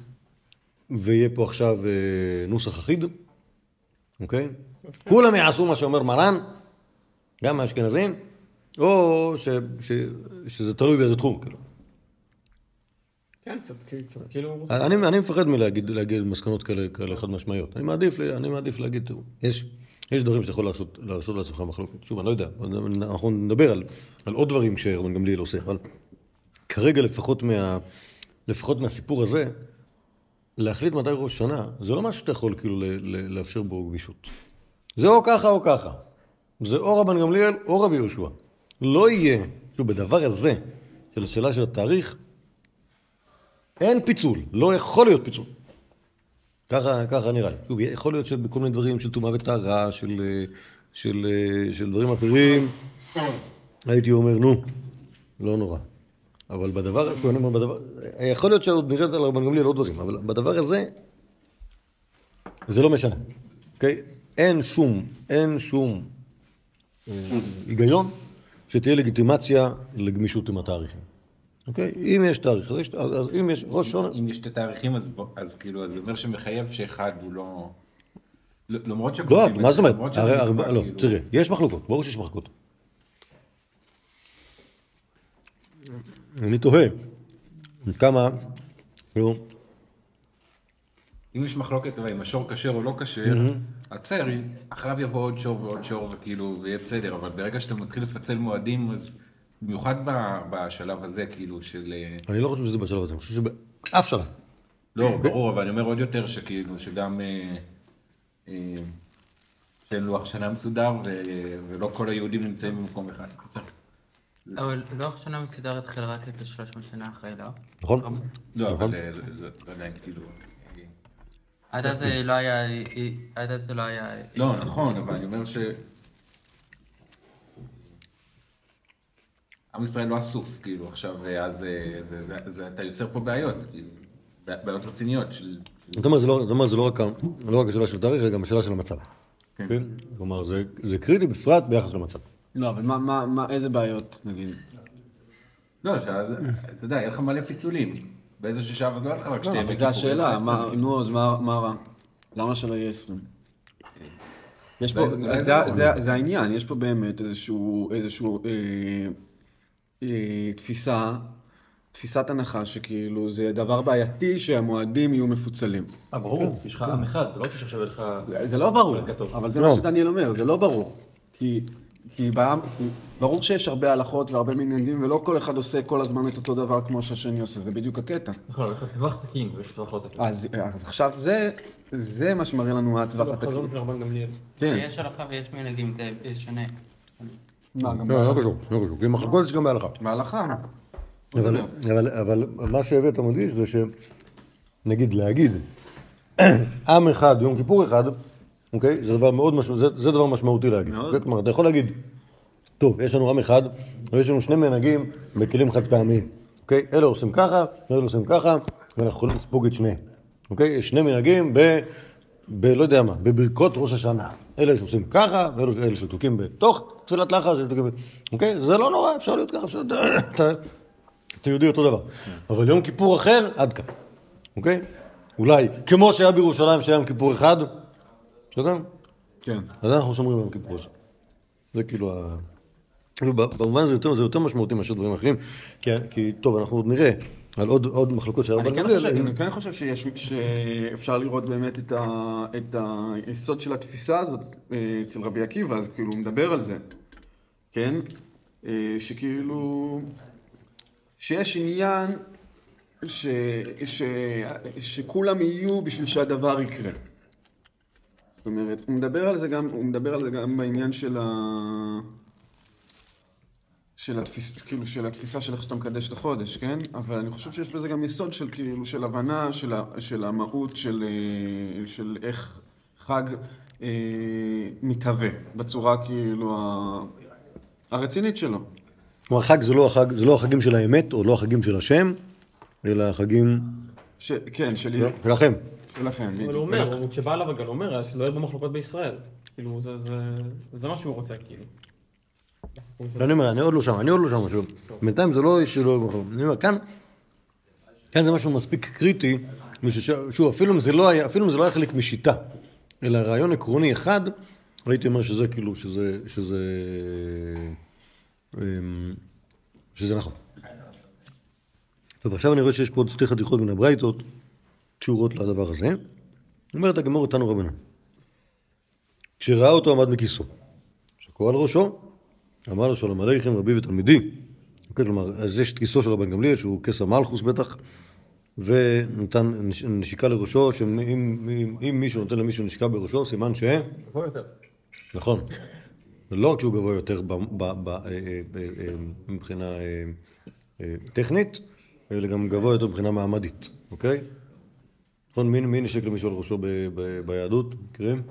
ויהיה פה עכשיו אה, נוסח אחיד, אוקיי? כולם יעשו מה שאומר מרן, גם האשכנזים, או ש... ש... שזה תלוי באיזה תחום, כאילו. כן, כאילו... אני, אני מפחד מלהגיד להגיד מסקנות כאלה, כאלה חד משמעיות. אני מעדיף, ל- אני מעדיף להגיד, תראו, יש, יש דברים שאתה יכול לעשות, לעשות לעצמך מחלוקת. שוב, אני לא יודע, אנחנו נדבר על, על עוד דברים שרבן גמליאל עושה, אבל כרגע לפחות, מה, לפחות מהסיפור הזה, להחליט מתי ראש שנה, זה לא משהו שאתה יכול כאילו לאפשר בו גמישות. זה או ככה או ככה. זה או רבן גמליאל או רבי יהושע. לא יהיה, שוב, בדבר הזה, של השאלה של התאריך, אין פיצול, לא יכול להיות פיצול. ככה, ככה נראה לי. שוב, יכול להיות שבכל מיני דברים של טומאה וטהרה, של, של, אה, של דברים אחרים, הייתי אומר, נו, לא נורא. אבל בדבר, בדבר, יכול להיות שעוד נראה על רבן גמליאל עוד דברים, אבל בדבר הזה, זה לא משנה. אוקיי? אין שום, אין שום אה, היגיון שתהיה לגיטימציה לגמישות עם התאריכים. אוקיי? אם יש תאריך, אז, יש, אז, אם יש ראש שונה... אם יש שתי תאריכים, אז אז כאילו, אז זה אומר שמחייב שאחד הוא לא... ל- למרות לא, שכותבים את מה זאת אומרת? הרי, הרבה, לא, כאילו- תראה, יש מחלוקות, ברור שיש מחלוקות. אני תוהה, כמה, כאילו, אם יש מחלוקת אם השור כשר או לא כשר, בסדר, אחריו יבוא עוד שור ועוד שור וכאילו, ויהיה בסדר, אבל ברגע שאתה מתחיל לפצל מועדים, אז במיוחד בשלב הזה, כאילו, של... אה, אני לא חושב שזה בשלב הזה, אני חושב שבאף שלב. לא, ברור, אבל אני אומר עוד יותר שכאילו, שגם... אה, אה, שאין לוח שנה מסודר, ולא כל היהודים נמצאים במקום אחד. אבל לוח שנה מסודר התחיל רק לפני 300 שנה אחרי, לא? נכון? לא, נכון. אבל אה, לא- לא- לא כאילו... עד אז זה לא היה... עד אז זה לא היה... לא, נכון, אבל אני אומר ש... עם ישראל לא אסוף, כאילו, עכשיו, אה, אז אה, זה- זה- זה- אתה יוצר פה בעיות, בעיות רציניות של... אתה אומר, זה לא, לא רק, לא השאלה של תאריך, זה גם השאלה של המצב. כן. כן? כלומר, זה, זה קריטי בפרט ביחס למצב. לא, אבל מה, מה, מה, איזה בעיות, נגיד? לא, שאז, אתה יודע, יהיה לך מלא פיצולים. באיזשהו שעה אז לא לך רק שתי לא, כיפורים. זו השאלה, נו, אז מה מה רע? למה שלא יהיה 20? יש פה, זה- אולי זה- זה לא. זה- זה העניין, יש פה באמת איזשהו, איזשהו אה, אה, תפיסה, תפיסת הנחה שכאילו זה דבר בעייתי שהמועדים יהיו מפוצלים. אה, ברור, יש לך עם אחד, זה לא רוצה שעכשיו יהיה לך... זה לא ברור. אבל זה לא. מה שדניאל אומר, זה לא ברור. כי, כי בעם, כי ברור שיש הרבה הלכות והרבה מנהגים, ולא כל אחד עושה כל הזמן את אותו דבר כמו שהשני עושה, זה בדיוק הקטע. נכון, יש טווח תקין ויש טווח לא תקין. אז, אז עכשיו זה, זה מה שמראה לנו מה הטווח לא, התקין. חזון של רבן גמליאל. כן. יש הלכה ויש מנהגים, זה שונה. מה, גם לא, לא קשור, לא קשור. כי מחלוקות יש גם בהלכה. בהלכה. אבל, מה שהבאת מדגיש זה שנגיד להגיד [CLEARS THROAT] עם אחד, יום כיפור אחד, אוקיי? זה דבר מאוד משמעותי, זה, זה דבר משמעותי להגיד. מאוד. כלומר, אתה יכול להגיד, טוב, יש לנו עם אחד, ויש לנו שני מנהגים בכלים חד פעמיים, אוקיי? אלה עושים ככה, אלה עושים ככה, ואנחנו יכולים לספוג את שניהם, אוקיי? יש שני מנהגים ב... ב... לא יודע מה, בברכות ראש השנה. אלה שעושים ככה, ואלה שתוקים בתוך תפילת לחש, אלה שתוקים... אוקיי? זה לא נורא, אפשר להיות ככה, אפשר... [COUGHS] אתה- אתה יהודי אותו דבר. אבל יום כיפור אחר, עד כאן. אוקיי? אולי, כמו שהיה בירושלים שהיה יום כיפור אחד, יודע? כן. אז אנחנו שומרים יום כיפור אחד. זה כאילו ה... במובן הזה יותר, זה יותר משמעותי מאשר דברים אחרים, כי, כי טוב, אנחנו עוד נראה על עוד, עוד מחלוקות של אני כן. חושב, אני כן חושב שיש, שאפשר לראות באמת את, ה, את היסוד של התפיסה הזאת אה, אצל רבי עקיבא, אז כאילו הוא מדבר על זה, כן? אה, שכאילו, שיש עניין ש, ש, שכולם יהיו בשביל שהדבר יקרה. זאת אומרת, הוא מדבר על זה גם, הוא מדבר על זה גם בעניין של ה... של התפיסה, כאילו של התפיסה של איך שאתה מקדש את החודש, כן? אבל אני חושב שיש בזה גם יסוד של כאילו, של הבנה של, ה, של המהות של, אה, של איך חג אה, מתהווה בצורה כאילו ה, הרצינית שלו. כלומר, חג זה לא, החג, זה לא החגים של האמת, או לא החגים של השם, אלא החגים ש, כן, של, שלכם. שלכם. אבל בדיוק. הוא אומר, הוא- כשבא אליו הגל, הוא אומר, שלא יהיו במחלוקות בישראל. כאילו, זה- זה- זה מה שהוא רוצה, כאילו. אני אומר, אני עוד לא שם, אני עוד לא שם משהו. בינתיים זה לא שלא... אני אומר, כאן, כאן זה משהו מספיק קריטי, שוב, אפילו אם זה לא היה, אפילו אם זה לא היה חלק משיטה, אלא רעיון עקרוני אחד, הייתי אומר שזה כאילו, שזה, שזה, אמ, שזה נכון. טוב, עכשיו אני רואה שיש פה עוד שתי חתיכות מן הברייתות קשורות לדבר הזה. אומרת הגמור אותנו רבנן. כשראה אותו עמד מכיסו, שקוע על ראשו, אמר לו שלום עליכם רבי ותלמידי. אוקיי, כלומר, אז יש את כיסו של רבן גמליאל, שהוא כס המלכוס בטח, ונתן נש- נשיקה לראשו, שאם אם, אם, אם מישהו נותן למישהו נשיקה בראשו, סימן ש... גבוה יותר. נכון. לא רק שהוא גבוה יותר מבחינה טכנית, אלא גם גבוה יותר מבחינה מעמדית, אוקיי? נכון, מי, נשק למישהו על ראשו ב, ב, ביהדות? מכירים?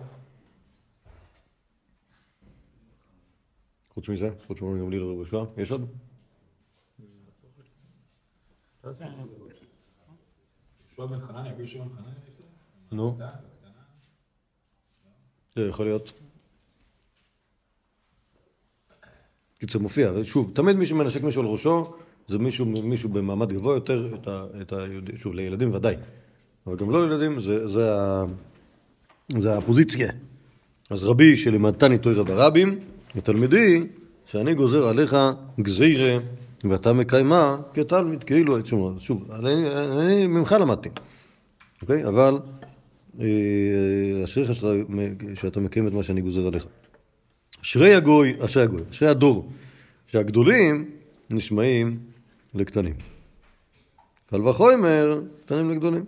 חוץ מזה? חוץ ורבי יהושע? יש עוד? יהושע יש לו? נו. זה יכול להיות. קיצר מופיע, אבל שוב, תמיד מי שמנשק מישהו על ראשו, זה מישהו, מישהו במעמד גבוה יותר, את ה, את היהודי, שוב, לילדים ודאי, אבל גם לא לילדים, זה, זה, זה הפוזיציה. אז רבי שלימדתני תוירא ברבים, ותלמידי שאני גוזר עליך גזירה ואתה מקיימה כתלמיד, כאילו, שוב, שוב אני, אני ממך למדתי, אוקיי? אבל אה, אשריך שאתה, שאתה מקיים את מה שאני גוזר עליך. אשרי הגוי, אשרי הגוי, אשרי הדור, שהגדולים נשמעים לקטנים. קל וחומר, קטנים לגדולים.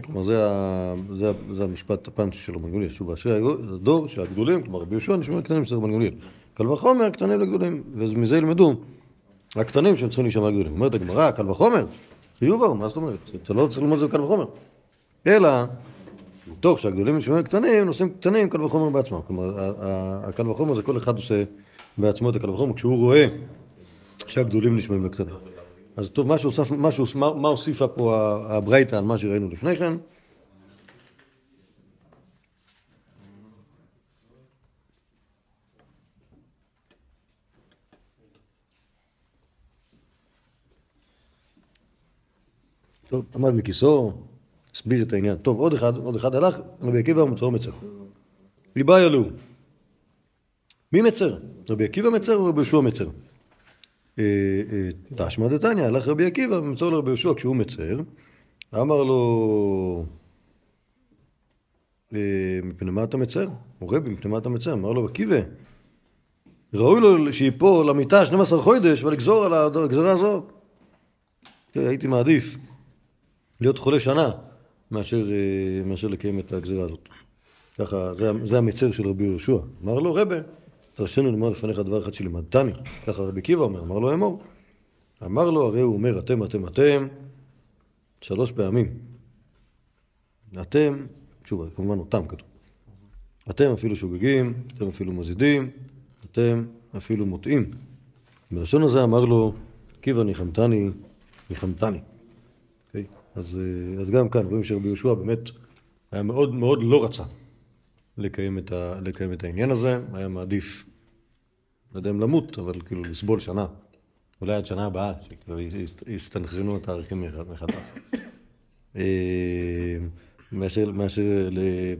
כלומר, זה, ה, זה, זה המשפט הפאנץ' של רבן גמליאל. שוב, אשרי הדור שהגדולים, כלומר רבי יהושע נשמעים לקטנים של רבן גמליאל. קל וחומר, קטנים לגדולים. ומזה ילמדו הקטנים שהם צריכים להישמע לגדולים. אומרת הגמרא, קל וחומר? חיוב ההוא, מה זאת אומרת? אתה לא צריך ללמוד את זה בקל וחומר. אלא טוב, שהגדולים נשמעים קטנים, נושאים קטנים קל וחומר בעצמם. כלומר, הקל וחומר זה כל אחד עושה בעצמו את הקל וחומר, כשהוא רואה שהגדולים נשמעים לקטנים. אז טוב, מה שהוסף, מה, שהוס, מה, מה הוסיפה פה הברייתא על מה שראינו לפני כן? טוב, עמד מכיסו, הסביר את העניין. טוב, עוד אחד, עוד אחד הלך, רבי עקיבא מצאו מצר. ליבה ילאו. מי מצר? רבי עקיבא מצר או רבי יהושע מצר? אה, אה, תשמע דתניא, הלך רבי עקיבא ומצאו לרבי יהושע כשהוא מצר, אמר לו, אה, מפני מה אתה מצר? הוא רבי, מפני מה אתה מצר? אמר לו, עקיבא, ראוי לו שיפול למיטה 12 חודש ולגזור על הגזרה הזו. כן, הייתי מעדיף להיות חולה שנה מאשר, מאשר לקיים את הגזירה הזאת. ככה, זה, זה המצר של רבי יהושע. אמר לו, רבה, תרשנו לומר לפניך דבר אחד שלימדתני. ככה רבי עקיבא אומר, אמר לו אמור. אמר לו, הרי הוא אומר, אתם, אתם, אתם, שלוש פעמים. אתם, שוב, כמובן אותם כתוב. אתם אפילו שוגגים, אתם אפילו מזידים, אתם אפילו מוטעים. בלשון הזה אמר לו, עקיבא ניחמתני, ניחמתני. אוקיי? אז, אה, אז גם כאן רואים שרבי יהושע באמת היה מאוד מאוד לא רצה לקיים את, ה, לקיים את העניין הזה, היה מעדיף, לא יודע אם למות, אבל כאילו לסבול שנה, אולי עד שנה הבאה, שכבר יסת- יסתנכרנו התאריכים מחד- מחדש. אה, מאשר, מאשר ל-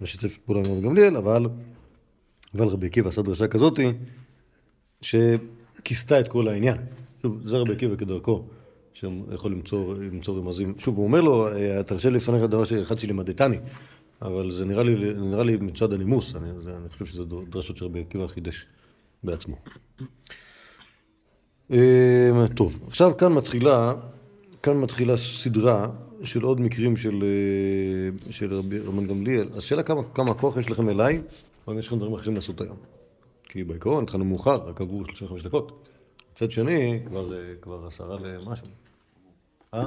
לשתף פעולה עם רבי גמליאל, אבל, אבל רבי עקיבא עשה דרשה כזאתי, שכיסתה את כל העניין. שוב, זה רבי עקיבא כדרכו, שיכול למצוא, למצוא רמזים. שוב, הוא אומר לו, "אה, תרשה לפניך דבר אחד שלימדתני, אבל זה נראה לי, נראה לי מצד הנימוס, אני, זה, אני חושב שזה דרשות שרבי עקיבא חידש בעצמו. אה, טוב, עכשיו כאן מתחילה, כאן מתחילה סדרה של עוד מקרים של, אה, של רבי רבן גמליאל. אז שאלה כמה, כמה כוח יש לכם אליי, או אם יש לכם דברים אחרים לעשות היום. כי בעיקרון התחלנו מאוחר, רק עברו 35 דקות. מצד שני, כבר, אה, כבר עשרה למשהו. אה?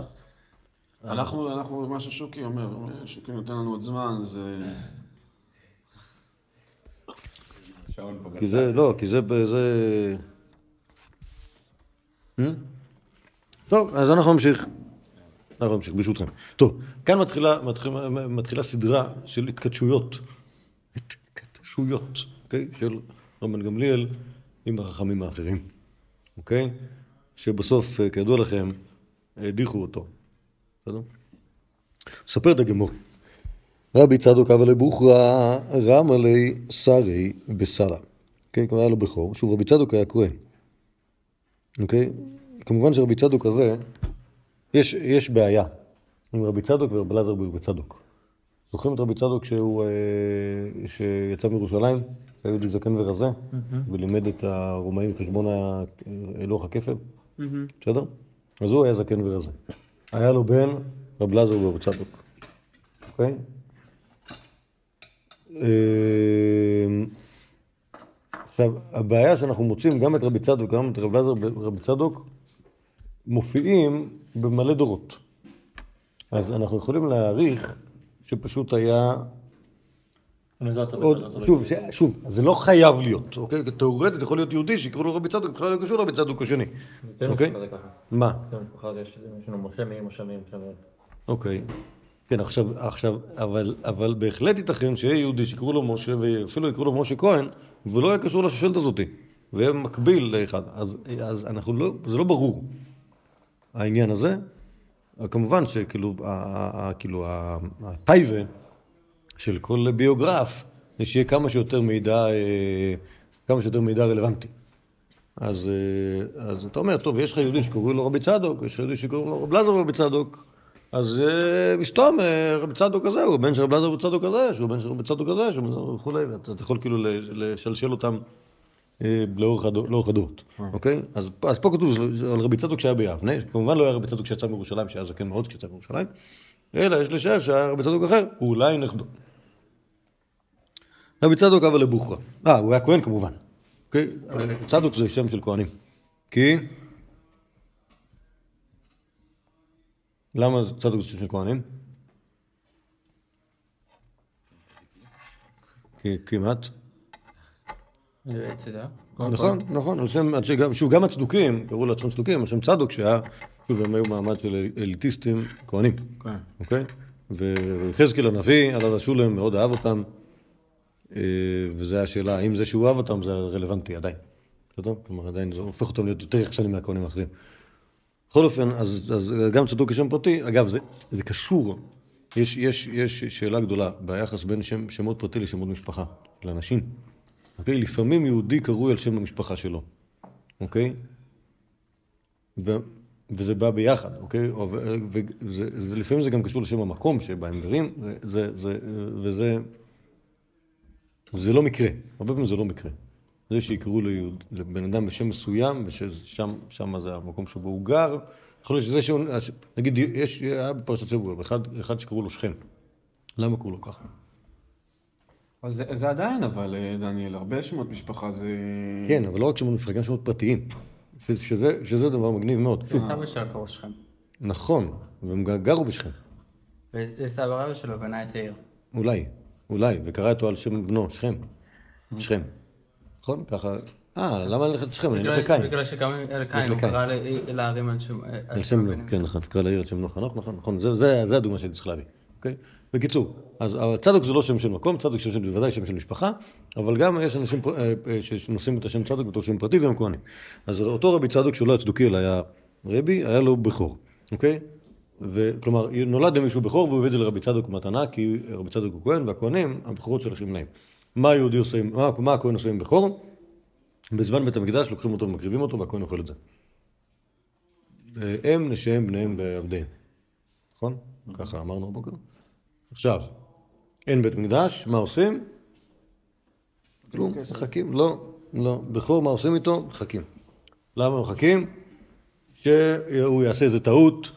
אנחנו, אנחנו, מה ששוקי אומר, שוקי נותן לנו עוד זמן, זה... כי זה, לא, כי זה, זה... אה? טוב, אז אנחנו נמשיך. אנחנו נמשיך, ברשותכם. טוב, כאן מתחילה, מתחילה, מתחילה סדרה של התכתשויות. התכתשויות, אוקיי? של רבן גמליאל עם החכמים האחרים, אוקיי? שבסוף, אה, כידוע לכם, הדיחו אותו. ספר את הגמור. רבי צדוק אבא לבוכרא רמא לי שרי בסלע. אוקיי, כבר היה לו בכור. שוב, רבי צדוק היה כהן. אוקיי? כמובן שרבי צדוק הזה, יש, יש בעיה עם רבי צדוק ורבי אלעזר ברבי צדוק. זוכרים את רבי צדוק שהוא, אה, שיצא מירושלים, שהיה יהודי זקן ורזה, ולימד את הרומאים חשבון לוח הכפל? בסדר? אז הוא היה זקן ורזה. היה לו בן רבי אלעזר ברבי צדוק. אוקיי? אמ, עכשיו, הבעיה שאנחנו מוצאים גם את רבי צדוק, גם את רבי אלעזר ורבי צדוק, מופיעים במלא דורות. אז אנחנו יכולים להעריך שפשוט היה שוב, שוב, זה לא חייב להיות, אוקיי? תאורטית יכול להיות יהודי שיקראו לו רבי צדוק, בכלל לא קשור לרבי צדוק השני, אצלנו אוקיי? מה? אוקיי. כן, עכשיו, עכשיו, אבל, אבל בהחלט ייתכן שיהיה יהודי שיקראו לו משה, ואפילו יקראו לו משה כהן, ולא יהיה קשור לשושלת הזאתי, ויהיה מקביל לאחד. אז, אז אנחנו לא, זה לא ברור, העניין הזה. כמובן שכאילו, כאילו, הטייבה של כל ביוגרף, זה שיהיה כמה שיותר מידע, אה, כמה שיותר מידע רלוונטי. אז, אה, אז אתה אומר, טוב, יש לך יהודי שקוראים לו רבי צדוק, יש לך יהודי שקוראים לו רבי אלעזר רבי צדוק, אז אה, מסתום, רבי צדוק הזה הוא בן של רבי אלעזר רבי צדוק הזה, שהוא בן של רבי צדוק הזה, שהוא וכולי, ואתה אתה יכול כאילו לשלשל אותם לאורך הדורות, אוקיי? אז אז פה כתוב על רבי צדוק שהיה ביבנה, כמובן לא היה רבי צדוק שיצא מירושלים, שהיה זקן מאוד כשיצא מירושלים, אלא יש לשער שהיה רבי צדוק אחר, הוא אולי נכדו. רבי צדוק אבא לבוכרה. אה, הוא היה כהן כמובן. אוקיי? אבל צדוק זה שם של כהנים. כי? למה צדוק זה שם של כהנים? כ- כמעט. נכון, נכון, על שם, שוב, גם הצדוקים, קראו לעצמם צדוקים, על שם צדוק שהיה, שוב, הם היו מעמד של אליטיסטים כהנים, כן. אוקיי? ויחזקאל הנביא, עליו השולם, מאוד אהב אותם, וזו השאלה, האם זה שהוא אהב אותם זה רלוונטי עדיין. בסדר? כלומר, עדיין זה הופך אותם להיות יותר יחסנים מהכהנים האחרים. בכל אופן, אז, אז גם צדוק כשם פרטי, אגב, זה, זה קשור, יש, יש, יש שאלה גדולה ביחס בין שם, שמות פרטי לשמות משפחה, לאנשים. אוקיי? לפעמים יהודי קרוי על שם המשפחה שלו, אוקיי? ו, וזה בא ביחד, אוקיי? או- ו- וזה, זה, גם קשור לשם המקום שבה הם גרים, זה, זה, זה, וזה זה לא מקרה, הרבה פעמים זה לא מקרה. זה שיקראו ליהוד, לבן אדם בשם מסוים, וששם שם זה המקום שבו הוא גר, יכול להיות שזה שהוא, נגיד, יש, היה בפרשת שבוע, אחד, אחד שקראו לו שכם. למה קראו לו ככה? אז זה, זה עדיין, אבל אה, דניאל, הרבה שמות משפחה זה... כן, אבל לא רק שמות משפחה, גם שמות פרטיים. שזה, שזה דבר מגניב מאוד. שוב, סבא שלו קראו שכם. נכון, והם גרו בשכם. וסבא רבא שלו בנה את העיר. אולי, אולי, וקרא אותו על שם בנו, שכם. שכם. נכון? ככה, אה, למה ללכת לשכם? אני אלך לקין. בגלל שגם אלקין, הוא לקין. קרא לערים על שם... על שם בנו, כן, נכון, קרא לעיר על שם בנו חנוך, נכון, נכון, זה- הדוגמה שהייתי צריך להביא, אוקיי? בקיצור, אז צדוק זה לא שם של מקום, צדוק זה בוודאי שם של משפחה, אבל גם יש אנשים אה, אה, שנושאים את השם צדוק בתור שם פרטי והם כהנים. אז אותו רבי צדוק שהוא לא היה צדוקי אלא היה רבי, היה לו בכור, אוקיי? וכלומר, נולד למישהו בכור והוא הביא את זה לרבי צדוק מתנה, כי רבי צדוק הוא כהן, והכהנים, הבכורות שולחים להם. מה היהודי עושה, מה, מה הכהן עושה עם בכור? בזמן בית המקדש לוקחים אותו ומקריבים אותו והכהן אוכל את זה. הם נשיהם בניהם בעבדיהם. נכון? ככה אמרנו הבוקר. עכשיו, אין בית מקדש, מה עושים? כלום, מחכים. לא, לא. בכור, מה עושים איתו? מחכים. למה מחכים? שהוא יעשה איזה טעות,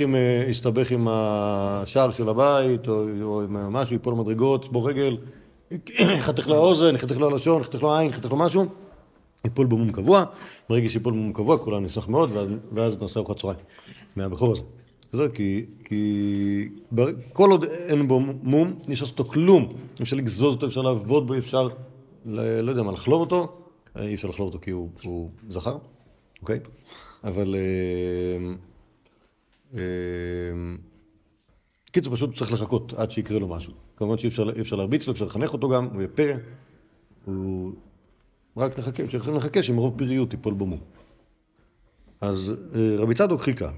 עם, אה, יסתבך עם השער של הבית, או, עם משהו, ייפול מדרגות, ישבור רגל, [COUGHS] יחתך לו האוזן, יחתך לו הלשון, יחתך לו העין, יחתך לו משהו, ייפול במום קבוע, ברגע שיפול במום קבוע כולנו נשמח מאוד, ואז, נעשה ארוחת צהריים מהבכור הזה. בסדר? כי, כי כל עוד אין בו מום, אי אפשר לעשות אותו כלום. אפשר לגזוז אותו, אפשר לעבוד בו, אפשר, לא יודע מה, לחלוב אותו. אי אפשר לחלוב אותו כי הוא, הוא זכר, אוקיי? אבל... אה, אה, קיצור, פשוט צריך לחכות עד שיקרה לו משהו. כמובן שאי אפשר, להרביץ לו, אפשר לחנך אותו גם, הוא יהיה פרא. הוא... רק נחכה, צריכים לחכה שמרוב פריות ייפול בו מום. אז אה, רבי צדוק חיכה.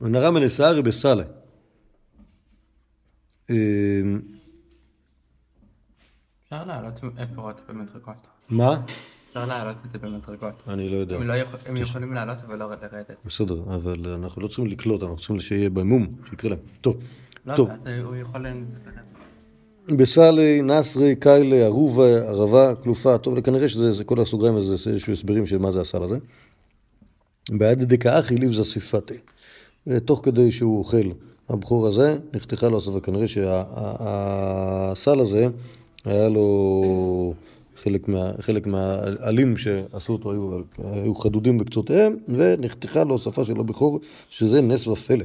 ונרם אל סערי בסאלה. אה, אפשר להעלות פירות במדרגות. מה? אפשר להעלות את זה במדרגות. אני לא יודע. הם לא יכול- הם יכולים לעלות אבל לא לרדת. בסדר, אבל אנחנו לא צריכים לקלוט, אנחנו צריכים שיהיה במום, שיקרה להם. טוב, לא, טוב. הוא יכול... בסאלי, נסרי, קיילה, ערובה, ערבה, כלופה, טוב, כנראה שזה זה כל הסוגריים הזה, זה איזשהו הסברים של מה זה הסל הזה. בעד דקאחי ליבזה סיפתי. אה, תוך כדי שהוא אוכל הבכור הזה, נחתכה לו הספה. כנראה שהסל הזה, היה לו חלק, מה, חלק מהעלים שעשו אותו, היו, היו חדודים בקצותיהם, ונחתכה לו השפה של הבכור, שזה נס ופלא.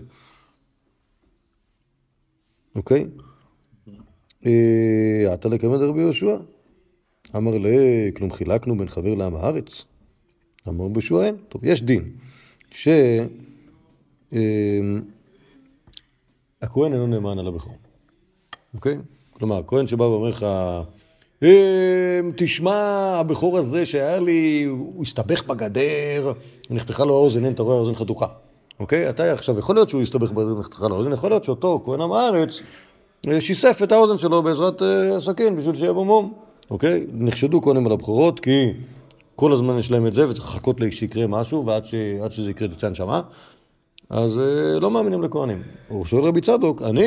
אוקיי? אה, עתה לקמד רבי יהושע. אמר לה, כלום חילקנו בין חבר לעם הארץ? אמר רבי יהושע אין. טוב, יש דין ש... אה, הכהן אינו נאמן על הבכור, אוקיי? כלומר, הכהן שבא ואומר לך, "אה, תשמע, הבכור הזה שהיה לי, הוא הסתבך בגדר, נחתכה לו האוזן, אין, אתה רואה, האוזן חתוכה. אוקיי? אתה עכשיו, יכול להיות שהוא הסתבך בגדר ונחתכה לו האוזן, יכול להיות שאותו כהן עם הארץ אה, שיסף את האוזן שלו בעזרת אה, הסכין בשביל שיהיה בו מום. אוקיי? נחשדו כהנים על הבכורות כי כל הזמן יש להם את זה וצריך לחכות שיקרה משהו ועד ש... שזה יקרה תצא הנשמה. אז אה, לא מאמינים לכהנים. הוא שואל רבי צדוק, אני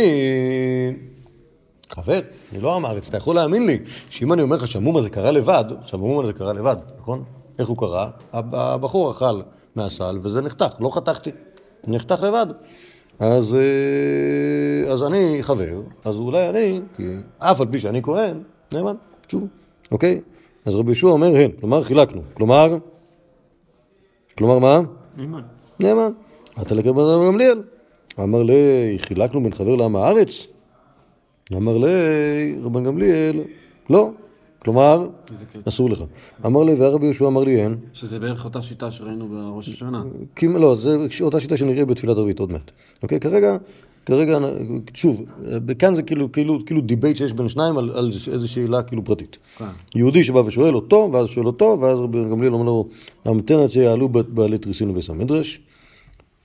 חבר, אני לא עם הארץ, אתה יכול להאמין לי שאם אני אומר לך שהמום הזה קרה לבד, עכשיו המום הזה קרה לבד, נכון? איך הוא קרה? הב- הבחור אכל מהסל וזה נחתך, לא חתכתי, נחתך לבד. אז, אה, אז אני חבר, אז אולי אני, כי אף על פי שאני כהן, נאמן, שוב, אוקיי? אז רבי יהושע אומר הן, כלומר חילקנו, כלומר, כלומר מה? נאמן. נאמן. אתה לקבל אדם גמליאל. אמר לי, חילקנו בין חבר לעם הארץ? אמר לי, רבן גמליאל, לא. כלומר, אסור לך. אמר לי, והרבי יהושע אמר לי, אין. שזה בערך אותה שיטה שראינו בראש השנה. לא, זה אותה שיטה שנראה בתפילת ערבית עוד מעט. אוקיי? כרגע, כרגע, שוב, כאן זה כאילו, כאילו, כאילו debate שיש בין שניים על, על איזו שאלה כאילו פרטית. כן. יהודי שבא ושואל אותו, ואז שואל אותו, ואז רבי גמליאל אומר לו, המתן עד שיעלו בעלי תריסין לבית המדרש,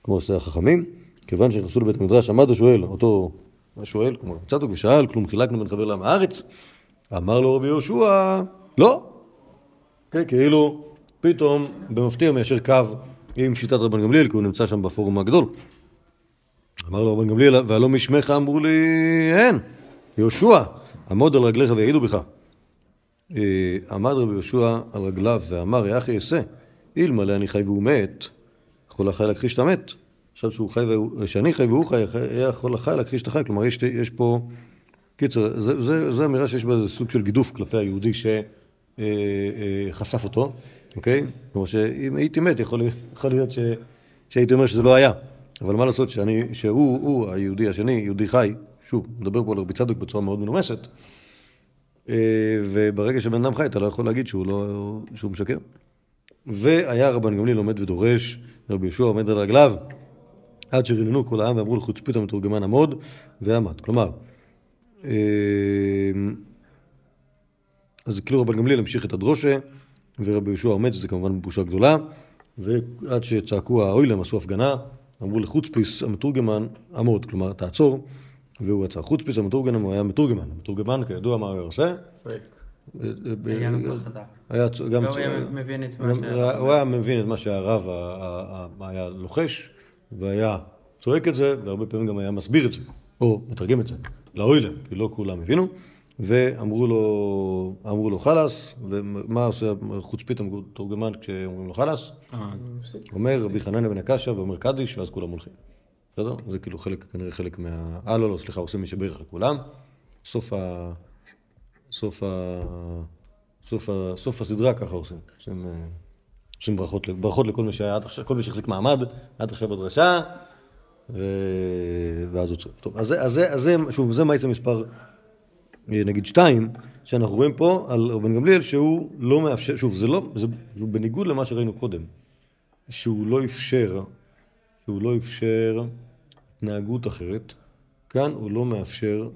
כמו שעושה החכמים, כיוון שנכנסו לבית המדרש, עמד השואל, אותו השואל, כמו צדוק ושאל, כלום חילקנו בין חבר לעם הארץ, אמר לו רבי יהושע, לא. כן, כאילו, פתאום, במפתיע מיישר קו עם שיטת רבן גמליאל, כי הוא נמצא שם בפורום הגדול. אמר לו רבן גמליאל, והלא משמך אמרו לי, אין, יהושע, עמוד על רגליך ויעידו בך. אה, עמד רבי יהושע על רגליו ואמר, יחי אעשה, אלמלא אני חי והוא מת, יכול החי להכחיש את המת. עכשיו שהוא חי והוא, שאני חי והוא חי, היה יכול החי להכחיש את החי. כלומר, יש, יש פה... קיצר, זה אמירה שיש בה סוג של גידוף כלפי היהודי שחשף אותו, אוקיי? כלומר שאם הייתי מת, יכול, יכול להיות ש, שהייתי אומר שזה לא היה. אבל מה לעשות שאני, שהוא, הוא, היהודי השני, יהודי חי, שוב, מדבר פה על רבי צדוק בצורה מאוד מנומסת, אה, וברגע שבן אדם חי, אתה לא יכול להגיד שהוא, לא, שהוא משקר. והיה רבן גמליאל עומד ודורש, רבי יהושע עומד על רגליו, עד שריננו כל העם ואמרו לחוצפית המתורגמן עמוד, ועמד. כלומר, אה, אז כאילו רבן גמליאל המשיך את הדרושה, ורבי יהושע עומד, שזה כמובן בושה גדולה, ועד שצעקו האוילם עשו הפגנה, אמרו לחוצפיס המתורגמן עמוד, כלומר תעצור, והוא עצר. חוצפיס המתורגמן הוא היה מתורגמן, המתורגמן כידוע מה הוא היה עושה? היה לו קול חזק. היה גם... שהרב- הוא היה מבין את מה שהרב היה לוחש, והיה צועק את זה, והרבה פעמים גם היה מסביר את זה, או מתרגם את זה, לאוילם, כי לא כולם הבינו, ואמרו לו, אמרו לו חלאס, ומה עושה חוצפית המתורגמן כשאומרים לו חלאס? אומר רבי חנניה בן הקשיא ואומר קדיש, ואז כולם הולכים. בסדר? זה כאילו חלק, כנראה חלק מה... אה, לא, לא, סליחה, עושה מי שברך לכולם. סוף ה... סוף ה... סוף, ה... סוף הסדרה ככה עושים. עושים, אה, עושים ברכות, ברכות לכל מי שהיה עד עכשיו, כל מי שהחזיק מעמד עד עכשיו בדרשה, ו... ואז עוצרים. טוב, אז זה, אז זה, שוב, זה מעצם מספר, אה, נגיד שתיים, שאנחנו רואים פה על רבן גמליאל שהוא לא מאפשר, שוב, זה לא, זה, בניגוד למה שראינו קודם, שהוא לא אפשר, שהוא לא אפשר התנהגות אחרת, כאן הוא לא מאפשר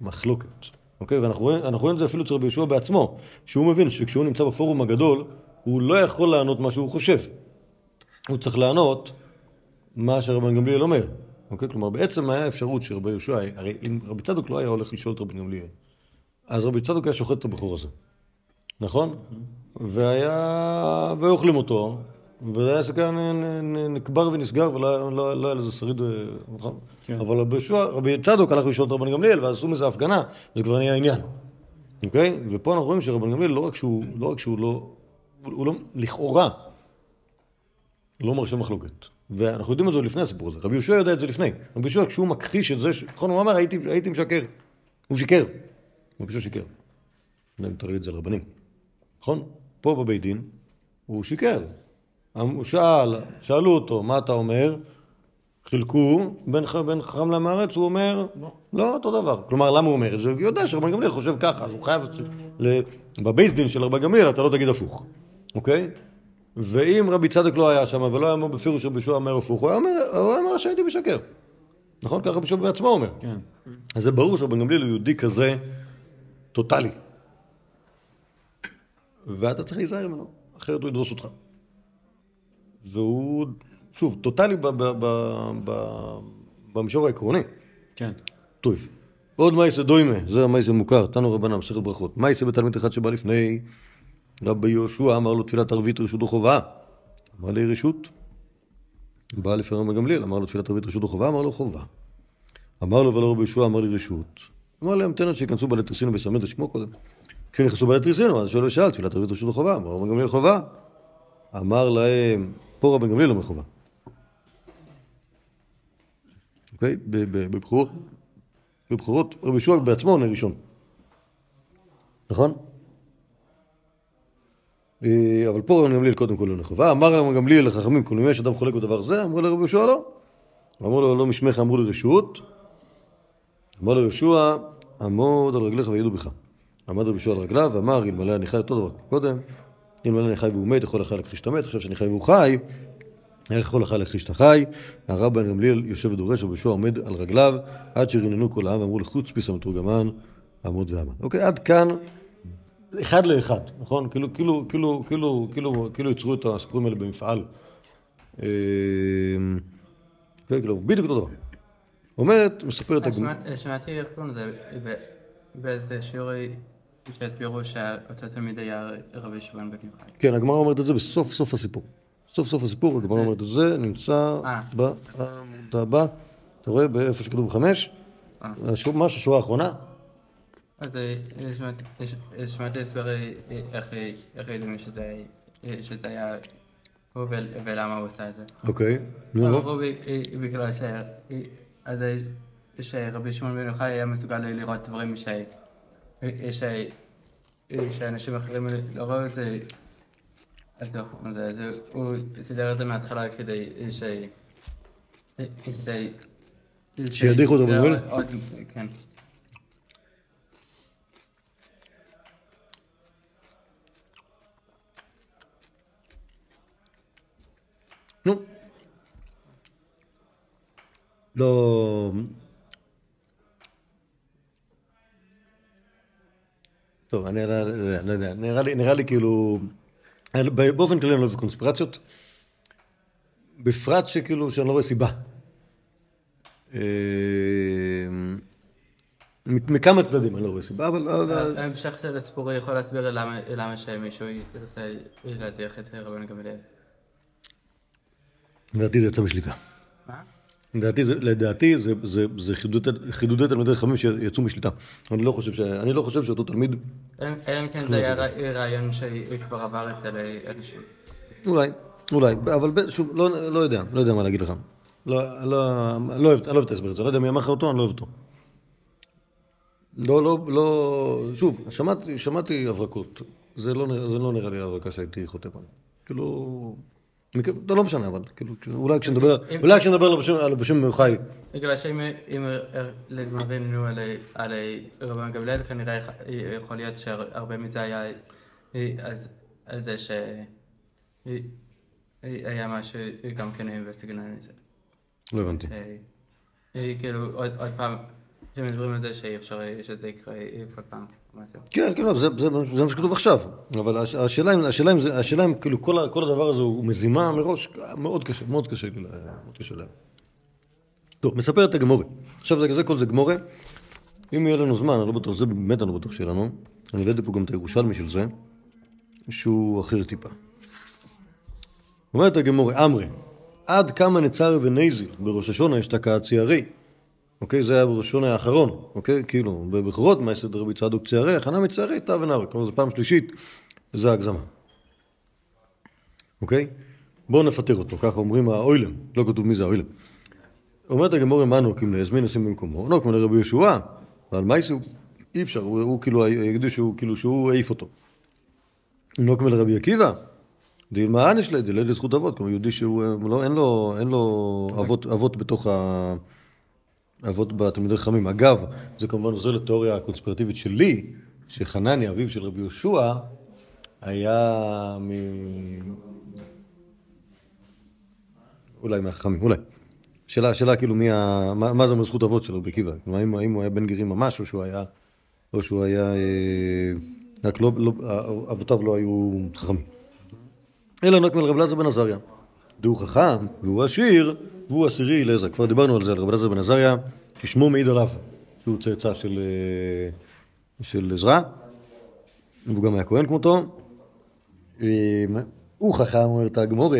מחלוקת. אוקיי? ואנחנו רואים, רואים את זה אפילו אצל רבי יהושע בעצמו, שהוא מבין שכשהוא נמצא בפורום הגדול, הוא לא יכול לענות מה שהוא חושב. הוא צריך לענות מה שרבן גמליאל אומר. אוקיי? כלומר, בעצם היה אפשרות שרבי יהושע, הרי אם רבי צדוק לא היה הולך לשאול את רבן גמליאל, אז רבי צדוק היה שוחט את הבחור הזה. נכון? והיה... והיו אוכלים אותו, וזה היה נקבר ונסגר ולא היה- לא לא לזה שריד, נכון? אבל רבי יהושע, רבי צדוק הלך לשאול את רבן גמליאל, ואז עשו מזה הפגנה, זה כבר נהיה עניין. אוקיי? ופה אנחנו רואים שרבן גמליאל לא רק שהוא לא, רק שהוא לא, הוא לא, לכאורה, לא מרשה מחלוקת. ואנחנו יודעים את זה עוד לפני הסיפור הזה. רבי יהושע יודע את זה לפני. רבי יהושע, כשהוא מכחיש את זה, נכון, הוא אמר, הייתי, הייתי משקר. הוא שיקר. רבי יהושע שיקר. אם תראי את זה על רבנים. נכון? פה בבית דין, הוא שיקר. הוא שאל, שאלו אותו, מה אתה אומר? חילקו בין, בין חכם לעם הארץ, הוא אומר, לא. לא אותו דבר. כלומר, למה הוא אומר את זה? הוא יודע שרבן גמליאל חושב ככה, אז הוא חייב... ל... בבייס דין של רבן גמליאל אתה לא תגיד הפוך, אוקיי? ואם רבי צדוק לא היה שם ולא היה אומר בפירוש רבי יהושע אומר הפוך, הוא היה אומר, הוא היה אומר שהייתי משקר. נכון? ככה רבי יהושע בעצמו אומר. כן. אז זה ברור שרבן גמליאל הוא יהודי כזה טוטאלי. ואתה צריך להיזהר ממנו, אחרת הוא ידרוס אותך. והוא, שוב, טוטאלי ב- ב- ב- ב- במישור העקרוני. כן. טוב. עוד מייסה דוימה, זה המייסה מוכר, תנו רבנם, מסכת ברכות. מייסה בתלמיד אחד שבא לפני רבי יהושע, אמר לו תפילת ערבית רשות וחובה. אמר לי רשות. בא לפני רבי גמליאל, אמר לו תפילת ערבית רשות וחובה, אמר לו חובה. אמר לו ולא רבי יהושע, אמר לי רשות. אמר להם תן עד שייכנסו בעלי תריסינו בסמדרש כמו קודם. כשנכנסו בעלי תריסינו, אז שואל ושאל, תפילת ערבית רשות וחובה, אמר רבי גמליאל חובה. אמר להם, פה רבי גמליאל אומר חובה. אוקיי? ב- ב- בבחירות, בבחירות רבי יהושע בעצמו עונה ראשון. נכון? אה, אבל פה רבי גמליאל קודם כל עונה חובה. אמר רבי גמליאל לחכמים, כל אם יש אדם חולק בדבר זה, אמרו לרבי יהושע לא. אמרו לו לא משמך, אמרו לי רשות. אמר לו יהושע, עמוד על רגליך ויעידו בך. עמד רבי יהושע על רגליו ואמר, אלמלא אני חי אותו דבר קודם, אלמלא אני חי והוא מת, יכול החי להכחיש את המת, עכשיו שאני חי והוא חי, איך יכול החי להכחיש את החי? הרב בן גמליאל יושב ודורש, רבי יהושע עומד על רגליו, עד שרננו כל העם ואמרו לחוץ פיס המתורגמן, עמוד ועמד. אוקיי, עד כאן, אחד לאחד, נכון? כאילו, כאילו, כאילו, כאילו, כאילו, כאילו יצרו את הסיפורים האלה במפעל. אה, כן, כאילו, בדיוק אותו דבר. אומרת, מספרת הגמרא. שמעת- שמעתי איך קוראים לזה, באיזה שיעור שהסבירו שאותו תלמיד היה רבי שמעון בן יוחאי. כן, הגמרא אומרת את זה בסוף סוף הסיפור. סוף סוף הסיפור, הגמרא אומרת את זה, נמצא אה. בעמוד הבא, אתה רואה באיפה שכתוב חמש? אה. השו- ממש השורה האחרונה? אז אה, שמעתי- אה, שמעתי הסבר אה, איך איך יודעים שזה אה, שזה היה הוא ול- ולמה הוא עשה את זה. אוקיי, נו. אמרו אה, בגלל ש... אה, אז אה, שרבי שמעון בן יוחאי היה מסוגל לראות דברים ש... אה. אה, שאנשים אחרים לא ראו את זה. אז הוא סידר את זה מההתחלה כדי אה, ש... אה. שידיחו אותו? עוד- כן. נו. לא... טוב, אני לא לא יודע, נראה לי, נראה לי כאילו... באופן כללי אני לא אוהב קונספירציות. בפרט שכאילו, שאני לא רואה סיבה. אה, מכמה צדדים אני לא רואה סיבה, אבל... ההמשך של הסיפור יכול להסביר למה שמישהו ירצה להדיח את רבן גמליאל. לדעתי זה יצא משליטה. לדעתי זה, לדעתי זה, זה, זה חידודי, חידודי תלמידי חכמים שיצאו משליטה. אני לא חושב, ש, אני לא חושב שאותו תלמיד, אלא אם כן זה היה רע- רעיון שכבר עבר אצל אנשים. אולי, אולי, אבל שוב, לא, לא יודע, לא יודע מה להגיד לך. לא, לא, לא אוהב, אני לא אוהב את ההסבר הזה, לא יודע מי אמר לך אותו, אני לא אוהב אותו. לא, לא, לא, שוב, שמעתי, שמעתי הברקות. זה לא, זה לא נראה לי הברקה שהייתי חותם עליה. כאילו, לא, לא משנה, אבל, כאילו, אולי כשנדבר, אולי כשנדבר עליו בשם- חי, בגלל שאם אם לדמרינו על על רבן גמליאל כנראה יכול להיות שהרבה מזה היה על זה שהיה משהו גם כן בסגנון הזה. לא הבנתי. אה, אה, כאילו עוד פעם, שמדברים על זה שאי אפשר שזה יקרה אה, כל פעם. כן, כן, לא, זה, זה, זה מה שכתוב עכשיו. אבל הש- השאלה אם, השאלה אם, השאלה אם כאילו כל, כל הדבר הזה הוא מזימה מראש, מאוד קשה, מאוד קשה לה- מאוד קשה להם. טוב, מספר את הגמורי. עכשיו זה, זה כל זה גמורי. אם יהיה לנו זמן, אני לא בטוח, זה באמת אני לא בטוח שיהיה לנו. אני הבאתי פה גם את הירושלמי של זה, שהוא אחר טיפה. אומרת הגמורי, אמרי, עד כמה נצר ונייזיל בראש השונה אשתקע ציירי. אוקיי? זה היה בראש השונה האחרון, אוקיי? כאילו, בבכורות, מעשת רבי צדוק ציירי, הכנה מציירי, תא ונערי. כלומר, זו פעם שלישית, זה הגזמה. אוקיי? בואו נפטר אותו, ככה אומרים האוילם, לא כתוב מי זה האוילם. אומרת הגמור מה נוקים להזמין נשים במקומו, נוקים לרבי יהושע, ועל מה יעשו? אי אפשר, הוא, הוא כאילו, יגידו שהוא, כאילו, שהוא העיף אותו. נוקים לרבי עקיבא, דילמה אנשלי, דילד לזכות אבות, כלומר יהודי שהוא, אה, לא, אין לו, אין לו אבות, אבות בתוך ה... אבות בתלמידי חכמים. אגב, זה כמובן עוזר לתיאוריה הקונספירטיבית שלי, שחנניה, אביו של רבי יהושע, היה מ... אולי מהחכמים, אולי. שאלה, שאלה כאילו מי ה... מה, מה זה אומר זכות אבות של רבי עקיבא? כלומר, האם, האם הוא היה בן גרים ממש, או שהוא היה... או שהוא היה... אה, רק לא... לא אבותיו לא היו חכמים. אלא נקמל רב אלעזר בן עזריה. דהוא חכם, והוא עשיר, והוא עשירי לעזר. כבר דיברנו על זה, על רב אלעזר בן עזריה, ששמו מעיד עליו, שהוא צאצא של, אה, של עזרא, והוא גם היה כהן כמותו. אה, הוא חכם, אומרת הגמורה,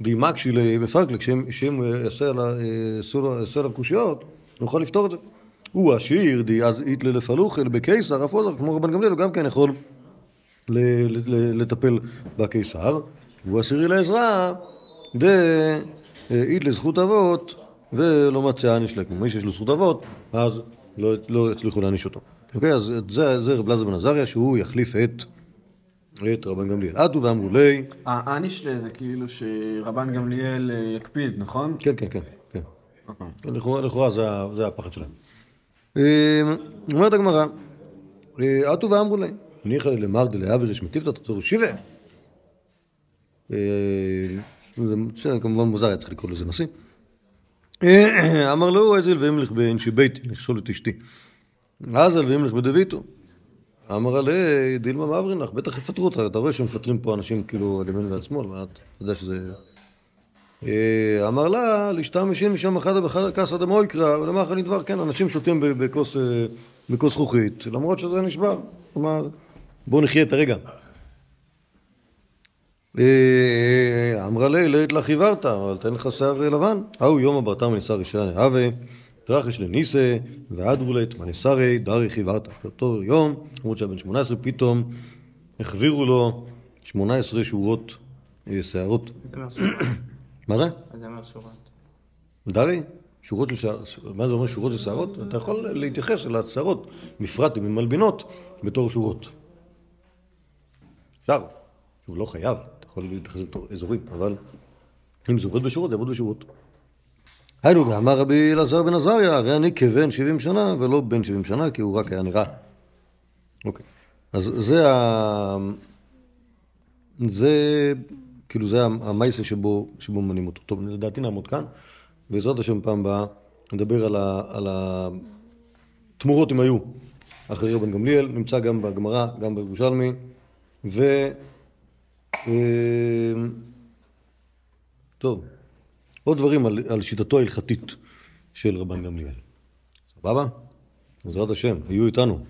דימקשי בפרקלק, שאם יעשו עליו קושיות, הוא יכול לפתור את זה. הוא עשיר, די אז איתלה לפלוחל בקיסר, אף עוזר, כמו רבן גמליאל, הוא גם כן יכול לטפל בקיסר, והוא עשירי לעזרא, דאית לזכות אבות, ולא מצא עניש לקום. מי שיש לו זכות אבות, אז לא, לא יצליחו להעניש אותו. אוקיי, אז זה, זה רב אלעזר בן עזריה, שהוא יחליף את, את רבן גמליאל. עטו ואמרו לי, האנישלה זה כאילו שרבן גמליאל אה, יקפיד, נכון? כן, כן, כן, כן. לכאורה, לכאורה זה, זה הפחד שלהם. אה, אומרת הגמרא, אה, עטו ואמרו להם, ניחא למר דלהבי רשמתיבתא תחזרו שיבה. זה כמובן מוזר, היה צריך לקרוא לזה נשיא. אמר לו, איזה אלווים לך באנשי ביתי, נכשול את אשתי. אז אלווים לך בדביתו. אמר עלי, דילמה מעברין לך, בטח יפטרו אותך, אתה רואה שמפטרים פה אנשים כאילו על ימין ועל שמאל, מה, אתה יודע שזה... אה, אמר לה, לשתה משין משם אחד בחדר כסא דמו יקרא, ולמח נדבר, כן, אנשים שותים אה, בכוס זכוכית, למרות שזה נשבר. כלומר, בואו נחיה את הרגע. אה, אמרה לי, לית לך עיוורת, אבל תן לך שיער לבן. ההוא יום הברתה מניסה ראשונה נהווה, דרכש לניסה, ואדרולית מניסרי דרי חיוורת. באותו יום, למרות שהיה בן 18, פתאום החבירו לו 18 שורות אה, שערות. שורות. [CLEARS THROAT] מה זה? אז זה אומר שורות. דרי? שורות של שערות, מה זה אומר שורות של שערות? אתה יכול להתייחס אל השערות, בפרט אם הן מלבינות, בתור שורות. אפשר, הוא לא חייב, יכול בתור אזורים, אבל אם זה עובד בשורות, זה יעבוד בשורות. היינו, ואמר רבי אלעזר בן עזריה, הרי אני כבן 70 שנה ולא בן 70 שנה, כי הוא רק היה נראה. אוקיי. אז זה ה... זה, כאילו זה המייסה שבו, שבו מנים אותו. טוב, לדעתי נעמוד כאן. בעזרת השם פעם הבאה נדבר על, ה, על התמורות אם היו אחרי רבן גמליאל, נמצא גם בגמרא, גם בירושלמי, ו... אה, טוב, עוד דברים על, על שיטתו ההלכתית של רבן גמליאל. סבבה? בעזרת השם, היו איתנו.